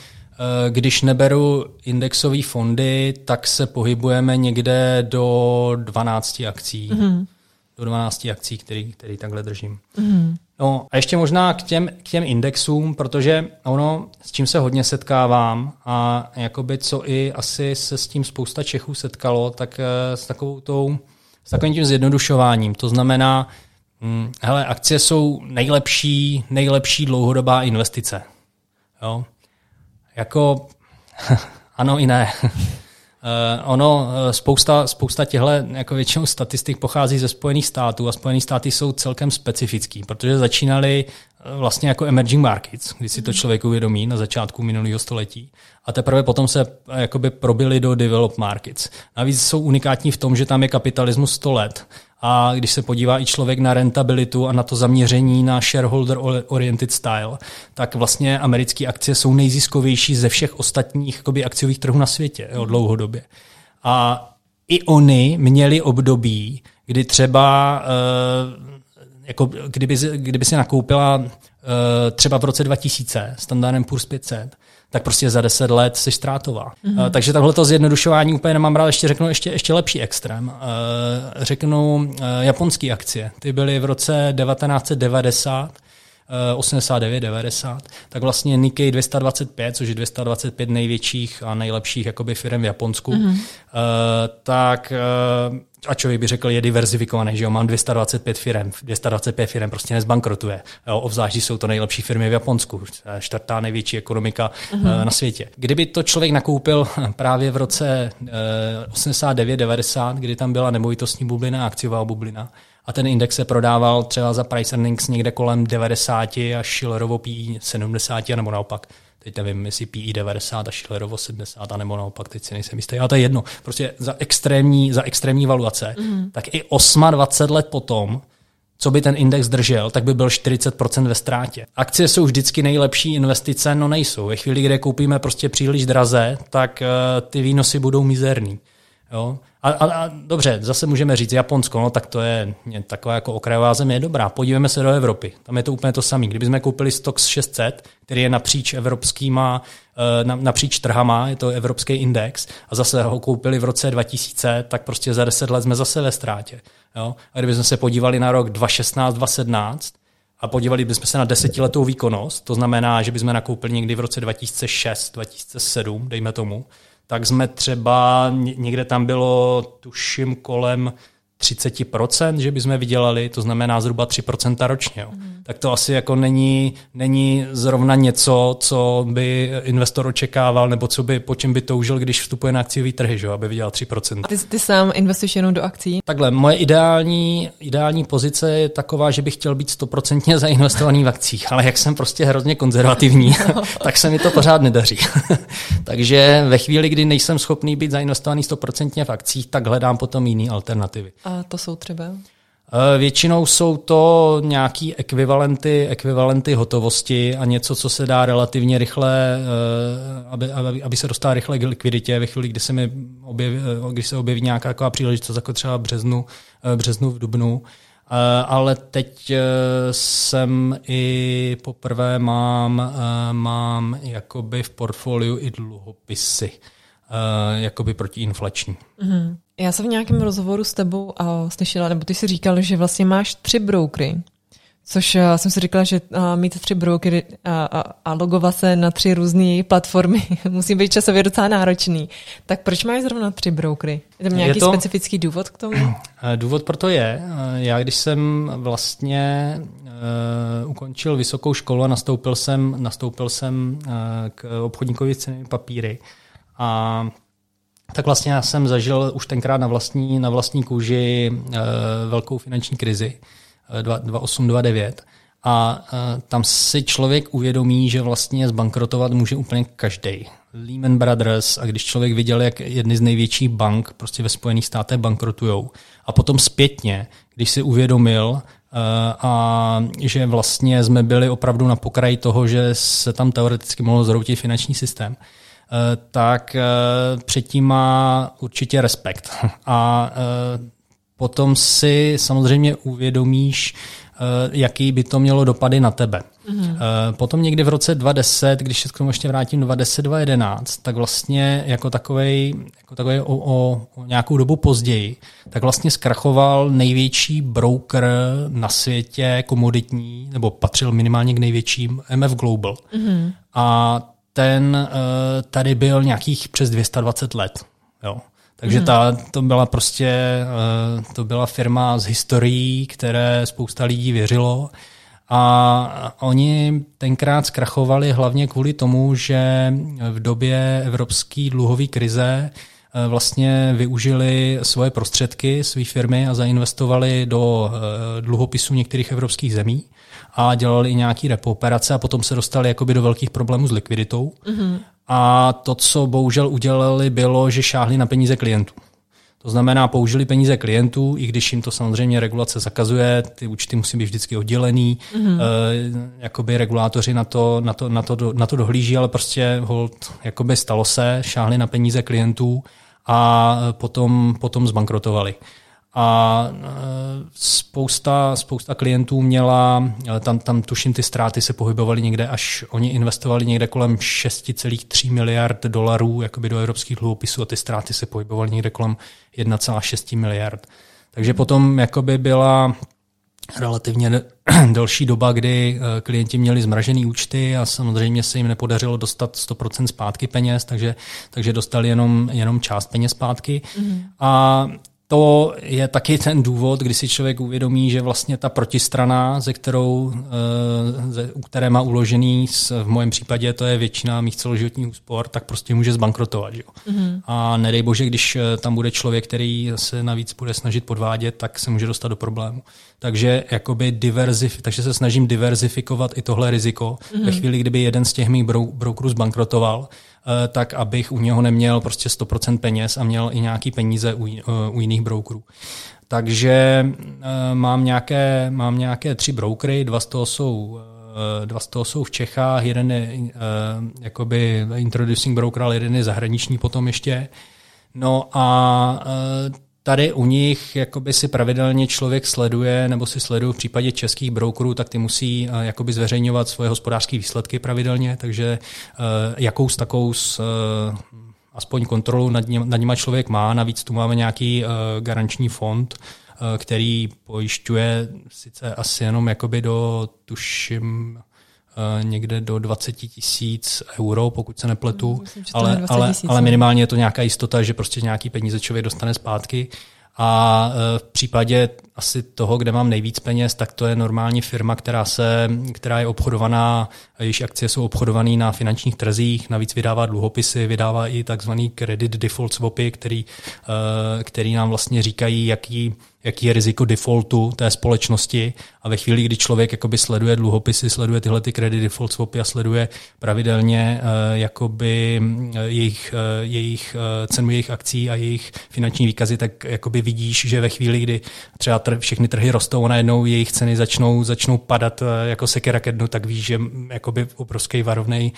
když neberu indexové fondy, tak se pohybujeme někde do 12 akcí. Mm-hmm. Do 12 akcí, který, který takhle držím. Mm-hmm. No a ještě možná k těm, k těm indexům, protože ono, s čím se hodně setkávám a jakoby co i asi se s tím spousta Čechů setkalo, tak eh, s takovou tou, s takovým tím zjednodušováním. To znamená, hm, hele, akcie jsou nejlepší, nejlepší dlouhodobá investice. Jo? Jako, ano i ne. Uh, ono, uh, spousta, spousta těchto jako většinou statistik pochází ze Spojených států a Spojené státy jsou celkem specifický, protože začínali vlastně jako emerging markets, když si to člověk uvědomí na začátku minulého století. A teprve potom se jakoby probili do developed markets. Navíc jsou unikátní v tom, že tam je kapitalismus 100 let a když se podívá i člověk na rentabilitu a na to zaměření na shareholder oriented style, tak vlastně americké akcie jsou nejziskovější ze všech ostatních jakoby, akciových trhů na světě jo, dlouhodobě. A i oni měli období, kdy třeba uh, jako kdyby, kdyby si nakoupila uh, třeba v roce 2000 standardem Poor's 500, tak prostě za deset let jsi ztrátová. Mm-hmm. Uh, takže takhle to zjednodušování úplně nemám rád, ještě řeknu ještě, ještě lepší extrém. Uh, řeknu uh, japonské akcie. Ty byly v roce 1990 89, 90, tak vlastně Nikkei 225, což je 225 největších a nejlepších jakoby firm v Japonsku, mm-hmm. tak uh, a člověk by řekl, je diverzifikovaný, že jo, mám 225 firm, 225 firm prostě nezbankrotuje, jo, obzvlášť, jsou to nejlepší firmy v Japonsku, čtvrtá největší ekonomika uh-huh. na světě. Kdyby to člověk nakoupil právě v roce 89-90, kdy tam byla nemovitostní bublina, akciová bublina, a ten index se prodával třeba za price earnings někde kolem 90 a Schillerovo PI 70 nebo naopak. Teď nevím, jestli PI 90 a Schillerovo 70 a nebo naopak, teď si nejsem jistý, ale to je jedno. Prostě za extrémní, za extrémní valuace, mm-hmm. tak i 28 let potom, co by ten index držel, tak by byl 40% ve ztrátě. Akcie jsou vždycky nejlepší investice, no nejsou. Ve chvíli, kdy koupíme prostě příliš draze, tak uh, ty výnosy budou mizerný. Jo? A, a, a dobře, zase můžeme říct Japonsko, no tak to je, je taková jako okrajová země, je dobrá. Podívejme se do Evropy, tam je to úplně to samé. Kdybychom koupili Stox 600, který je napříč evropskýma, eh, napříč trhama, je to evropský index, a zase ho koupili v roce 2000, tak prostě za 10 let jsme zase ve ztrátě. Jo? A kdybychom se podívali na rok 2016, 2017, a podívali bychom se na desetiletou výkonnost, to znamená, že bychom nakoupili někdy v roce 2006, 2007, dejme tomu, tak jsme třeba, někde tam bylo, tuším, kolem 30%, že bychom vydělali, to znamená zhruba 3% ročně. Jo. Mm. Tak to asi jako není, není zrovna něco, co by investor očekával, nebo co by, po čem by toužil, když vstupuje na akciový trhy, že, aby vydělal 3%. A ty, ty sám investuješ jenom do akcí? Takhle, moje ideální, ideální pozice je taková, že bych chtěl být 100% zainvestovaný v akcích, ale jak jsem prostě hrozně konzervativní, no. tak se mi to pořád nedaří. Takže ve chvíli, kdy nejsem schopný být zainvestovaný 100% v akcích, tak hledám potom jiné alternativy. A a to jsou třeba? Eh, většinou jsou to nějaký ekvivalenty, ekvivalenty hotovosti a něco, co se dá relativně rychle, eh, aby, aby, aby se dostala rychle k likviditě ve chvíli, kdy se, mi objeví, eh, když se objeví nějaká taková příležitost, jako třeba březnu, březnu v Dubnu. Ale teď jsem i poprvé mám, mám jakoby v portfoliu i dluhopisy, jakoby protiinflační. Mm-hmm. Já jsem v nějakém rozhovoru s tebou a slyšela, nebo ty si říkal, že vlastně máš tři brokery, což uh, jsem si říkala, že uh, mít tři brokery a, a, a logovat se na tři různé platformy musí být časově docela náročný. Tak proč máš zrovna tři brokery? Je tam nějaký je to, specifický důvod k tomu? Důvod pro to je, já když jsem vlastně uh, ukončil vysokou školu a nastoupil jsem, nastoupil jsem uh, k obchodníkovi s papíry a tak vlastně já jsem zažil už tenkrát na vlastní, na vlastní kůži e, velkou finanční krizi e, 2008-2009 a e, tam si člověk uvědomí, že vlastně zbankrotovat může úplně každý. Lehman Brothers a když člověk viděl, jak jedny z největších bank prostě ve Spojených státech bankrotujou a potom zpětně, když si uvědomil, a že vlastně jsme byli opravdu na pokraji toho, že se tam teoreticky mohlo zroutit finanční systém, tak eh, předtím má určitě respekt. A eh, potom si samozřejmě uvědomíš, jaký by to mělo dopady na tebe. Mm-hmm. Potom někdy v roce 2010, když se k tomu ještě vrátím 2010, 2011, tak vlastně jako takový jako takovej o, o, o nějakou dobu později, tak vlastně zkrachoval největší broker na světě komoditní, nebo patřil minimálně k největším MF Global. Mm-hmm. A ten uh, tady byl nějakých přes 220 let. Jo. Takže hmm. ta, to byla prostě, uh, to byla firma z historií, které spousta lidí věřilo. A oni tenkrát zkrachovali hlavně kvůli tomu, že v době evropské dluhové krize eh, vlastně využili svoje prostředky, své firmy a zainvestovali do dluhopisů některých evropských zemí a dělali i nějaký repo operace a potom se dostali jakoby do velkých problémů s likviditou. Mm-hmm. A to, co bohužel udělali, bylo, že šáhli na peníze klientů. To znamená, použili peníze klientů, i když jim to samozřejmě regulace zakazuje, ty účty musí být vždycky oddělený, mm-hmm. e, jakoby regulátoři na to, na, to, na, to, na to dohlíží, ale prostě hold, jakoby stalo se, šáhli na peníze klientů a potom, potom zbankrotovali a e, spousta, spousta klientů měla, e, tam, tam tuším ty ztráty se pohybovaly někde, až oni investovali někde kolem 6,3 miliard dolarů jakoby do evropských dluhopisů a ty ztráty se pohybovaly někde kolem 1,6 miliard. Takže potom jakoby byla relativně delší doba, kdy e, klienti měli zmražené účty a samozřejmě se jim nepodařilo dostat 100% zpátky peněz, takže, takže dostali jenom, jenom část peněz zpátky. Mm-hmm. A to je taky ten důvod, kdy si člověk uvědomí, že vlastně ta protistrana, ze kterou, eh, ze, u které má uložený, v mém případě to je většina mých celoživotních úspor, tak prostě může zbankrotovat. Jo? Mm-hmm. A nedej bože, když eh, tam bude člověk, který se navíc bude snažit podvádět, tak se může dostat do problému. Takže, jakoby diverzif- takže se snažím diverzifikovat i tohle riziko. Mm-hmm. Ve chvíli, kdyby jeden z těch mých brokerů zbankrotoval, Eh, tak abych u něho neměl prostě 100% peněz a měl i nějaký peníze u, eh, u jiných brokerů. Takže eh, mám nějaké, mám nějaké tři brokery, dva z toho jsou Dva z toho jsou v Čechách, jeden je uh, jakoby introducing broker, ale jeden je zahraniční potom ještě. No a uh, tady u nich jakoby si pravidelně člověk sleduje, nebo si sleduje v případě českých brokerů, tak ty musí uh, jakoby zveřejňovat svoje hospodářské výsledky pravidelně, takže uh, jakou s takou s, uh, aspoň kontrolu nad, ním, nad nima člověk má. Navíc tu máme nějaký garanční fond, který pojišťuje sice asi jenom jakoby do, tuším, někde do 20 tisíc euro, pokud se nepletu, Myslím, ale, ale, ale no. minimálně je to nějaká jistota, že prostě nějaký peníze člověk dostane zpátky. A e, v případě asi toho, kde mám nejvíc peněz, tak to je normální firma, která, se, která je obchodovaná, jejíž akcie jsou obchodované na finančních trzích, navíc vydává dluhopisy, vydává i takzvaný credit default swapy, který, e, který nám vlastně říkají, jaký jaký je riziko defaultu té společnosti. A ve chvíli, kdy člověk jakoby sleduje dluhopisy, sleduje tyhle ty credit default swapy a sleduje pravidelně uh, jakoby eh, jejich, uh, jejich uh, cenu jejich akcí a jejich finanční výkazy, tak jakoby vidíš, že ve chvíli, kdy třeba tr- všechny trhy rostou a najednou jejich ceny začnou, začnou padat uh, jako sekera ke dnu, tak víš, že jakoby obrovský varovný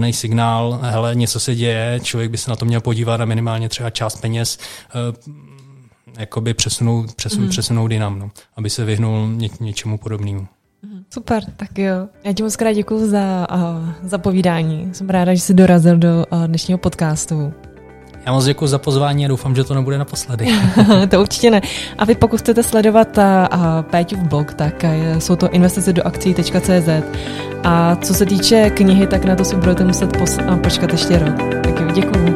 uh, signál, hele, něco se děje, člověk by se na to měl podívat a minimálně třeba část peněz uh, jakoby přesunout, přesun, mm. přesunout jinam, no, aby se vyhnul ně, něčemu podobnému. Mhm. Super, tak jo. Já ti moc krát děkuji za, uh, za povídání. Jsem ráda, že jsi dorazil do uh, dnešního podcastu. Já moc děkuji za pozvání a doufám, že to nebude naposledy. to určitě ne. A vy pokud chcete sledovat uh, Péťův blog, tak uh, jsou to investice do akcí.cz a co se týče knihy, tak na to si budete muset pos- uh, počkat ještě rok. Tak jo, děkuji.